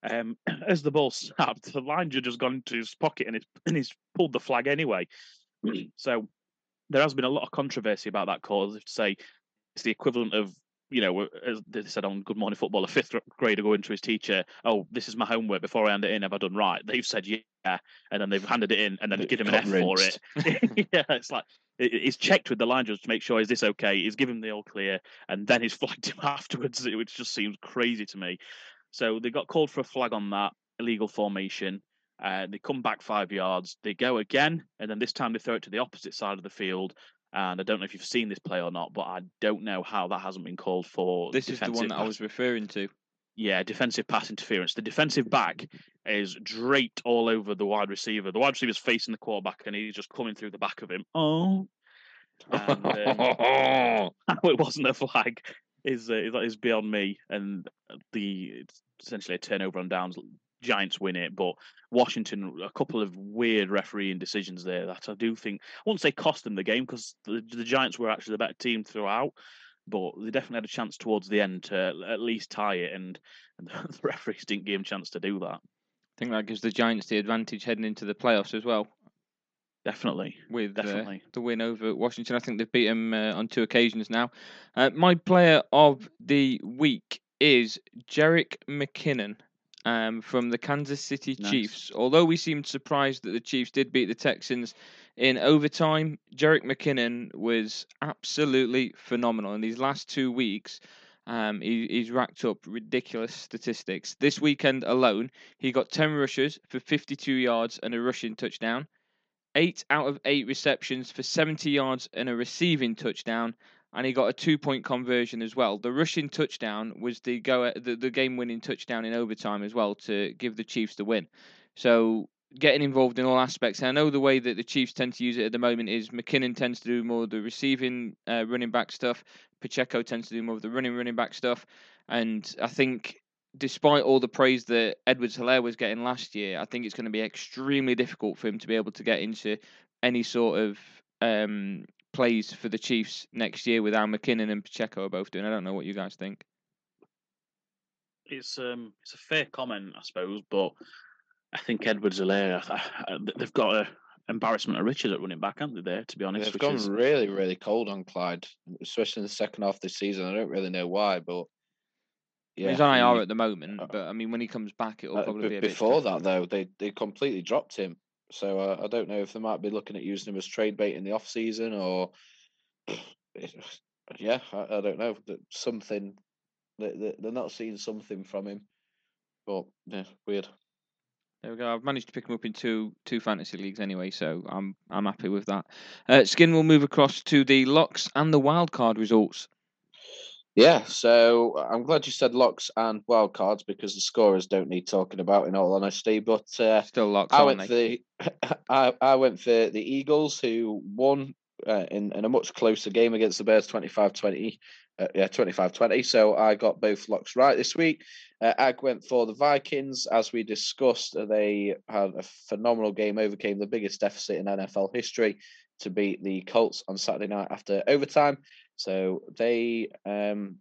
Um, as the ball snapped, the line judge has gone into his pocket and he's and he's pulled the flag anyway. so there has been a lot of controversy about that call. If to say it's the equivalent of you know, as they said on Good Morning Football, a fifth grader going to his teacher, "Oh, this is my homework. Before I hand it in, have I done right?" They've said yeah, and then they've handed it in, and then It give him an F got for it. yeah, it's like it- it's checked with the line judge to make sure is this okay. He's given the all clear, and then he's flagged him afterwards, which just seems crazy to me. So they got called for a flag on that illegal formation. Uh, they come back five yards. They go again, and then this time they throw it to the opposite side of the field. And I don't know if you've seen this play or not, but I don't know how that hasn't been called for. This is the one that I was referring to. yeah, defensive pass interference. The defensive back is draped all over the wide receiver. The wide receiver's facing the quarterback, and he's just coming through the back of him. Oh, and, um, it wasn't a flag is uh, is, is beyond me. And the it's essentially a turnover on downs. Giants win it, but Washington a couple of weird refereeing decisions there that I do think I won't say cost them the game because the, the Giants were actually the better team throughout, but they definitely had a chance towards the end to at least tie it, and, and the referees didn't give him a chance to do that. I think that gives the Giants the advantage heading into the playoffs as well Definitely, with uh, definitely. the win over Washington. I think they've beat them uh, on two occasions now. Uh, my player of the week is Jerick McKinnon um, from the Kansas City Nice. Chiefs. Although we seemed surprised that the Chiefs did beat the Texans in overtime, Jerick McKinnon was absolutely phenomenal in these last two weeks. Um, he, he's racked up ridiculous statistics. This weekend alone, he got 10 rushes for 52 yards and a rushing touchdown. eight out of eight receptions for 70 yards and a receiving touchdown, and he got a two-point conversion as well. The rushing touchdown was the go the, the game-winning touchdown in overtime as well to give the Chiefs the win. So getting involved in all aspects. And I know the way that the Chiefs tend to use it at the moment is McKinnon tends to do more of the receiving uh, running back stuff. Pacheco tends to do more of the running running back stuff. And I think despite all the praise that Edwards Helaire was getting last year, I think it's going to be extremely difficult for him to be able to get into any sort of um, plays for the Chiefs next year without McKinnon and Pacheco are both doing. I don't know what you guys think. It's um, it's a fair comment, I suppose, but I think Edwards Helaire, they've got a embarrassment of riches at running back, haven't they? There, to be honest, they've gone is... really, really cold on Clyde, especially in the second half of the season. I don't really know why, but yeah, he's on IR at the moment. Uh, but I mean, when he comes back, it'll uh, probably be before that though. They they completely dropped him, so uh, I don't know if they might be looking at using him as trade bait in the off season or. Yeah, I, I don't know. Something they, they're not seeing something from him, but yeah, weird. There we go. I've managed to pick him up in two two fantasy leagues anyway, so I'm I'm happy with that. Uh, Skin will move across to the locks and the wildcard results. Yeah, so I'm glad you said locks and wildcards because the scorers don't need talking about, in all honesty. But uh, still locks. I went for the I, I went for the Eagles who won uh, in in a much closer game against the Bears, 25-20. Uh, yeah, 25-20. So I got both locks right this week. Uh, Ag went for the Vikings. As we discussed, they had a phenomenal game, overcame the biggest deficit in NFL history to beat the Colts on Saturday night after overtime. So they um,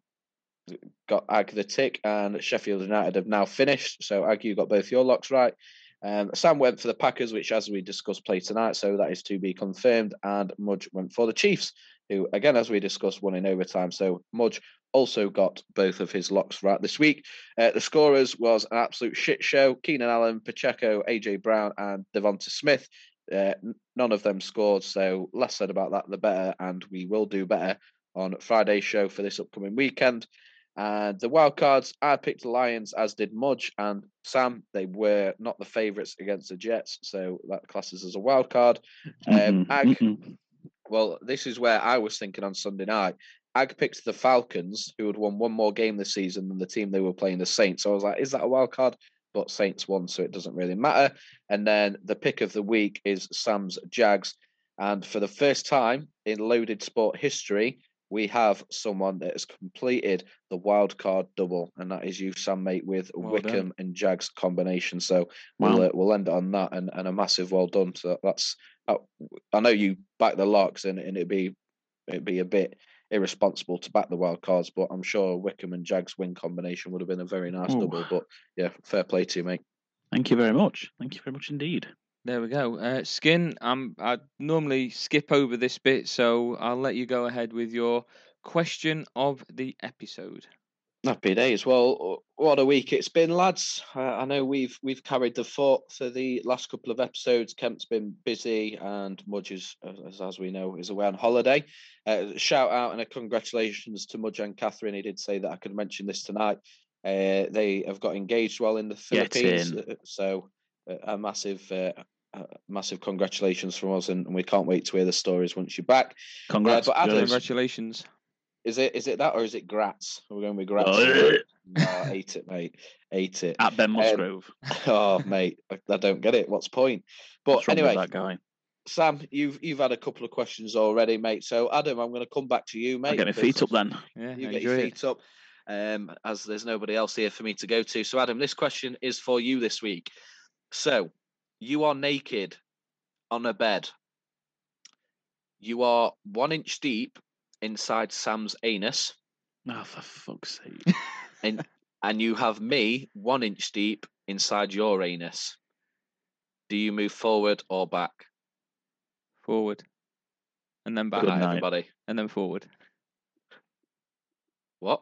got Ag the tick, and Sheffield United have now finished. So Ag, you got both your locks right. Um, Sam went for the Packers, which, as we discussed, play tonight, so that is to be confirmed. And Mudge went for the Chiefs, who, again, as we discussed, won in overtime. So Mudge also got both of his locks right this week. Uh, the scorers was an absolute shit show. Keenan Allen, Pacheco, AJ Brown, and DeVonta Smith. Uh, none of them scored, so less said about that, the better. And we will do better on Friday's show for this upcoming weekend. And the wild cards, I picked the Lions, as did Mudge and Sam. They were not the favourites against the Jets, so that classes as a wild card. Um, mm-hmm. Ag, mm-hmm. well, this is where I was thinking on Sunday night. Ag picked the Falcons, who had won one more game this season than the team they were playing, the Saints. So I was like, is that a wild card? But Saints won, so it doesn't really matter. And then the pick of the week is Sam's Jags. And for the first time in loaded sport history, we have someone that has completed the wild card double, and that is you, Sam, mate, with well Wycombe done. and Jags combination. So wow. we'll uh, we'll end on that, and, and a massive well done. So that's uh, I know you back the locks, and, and it'd be it'd be a bit irresponsible to back the wild cards, but I'm sure Wycombe and Jags win combination would have been a very nice Ooh. double. But yeah, fair play to you, mate. Thank you very much. Thank you very much indeed. There we go. Uh, Skin, um, I normally skip over this bit, so I'll let you go ahead with your question of the episode. Happy days. Well, what a week it's been, lads. Uh, I know we've we've carried the fort for the last couple of episodes. Kemp's been busy, and Mudge is, as, as we know, is away on holiday. Uh, shout out and a congratulations to Mudge and Catherine. He did say that I could mention this tonight. Uh, they have got engaged while in the Philippines, uh, so uh, a massive uh, uh, massive congratulations from us, and, and, we can't wait to hear the stories once you're back. Congrats! Uh, Adam, congratulations. Is it is it that or is it Gratz? We're going with Gratz. Oh, no, ate it, mate. Ate it. At Ben um, Musgrove. Um, oh, mate, I, I, don't get it. What's point? But anyway, that guy. Sam, you've you've had a couple of questions already, mate. So Adam, I'm going to come back to you, mate. get my feet up then. Yeah, you get your feet it. up. Um, as there's nobody else here for me to go to. So, Adam, this question is for you this week. So, you are naked on a bed. You are one inch deep inside Sam's anus. Oh, for fuck's sake. and and you have me one inch deep inside your anus. Do you move forward or back? Forward. And then back. Good night, everybody. And then forward. What?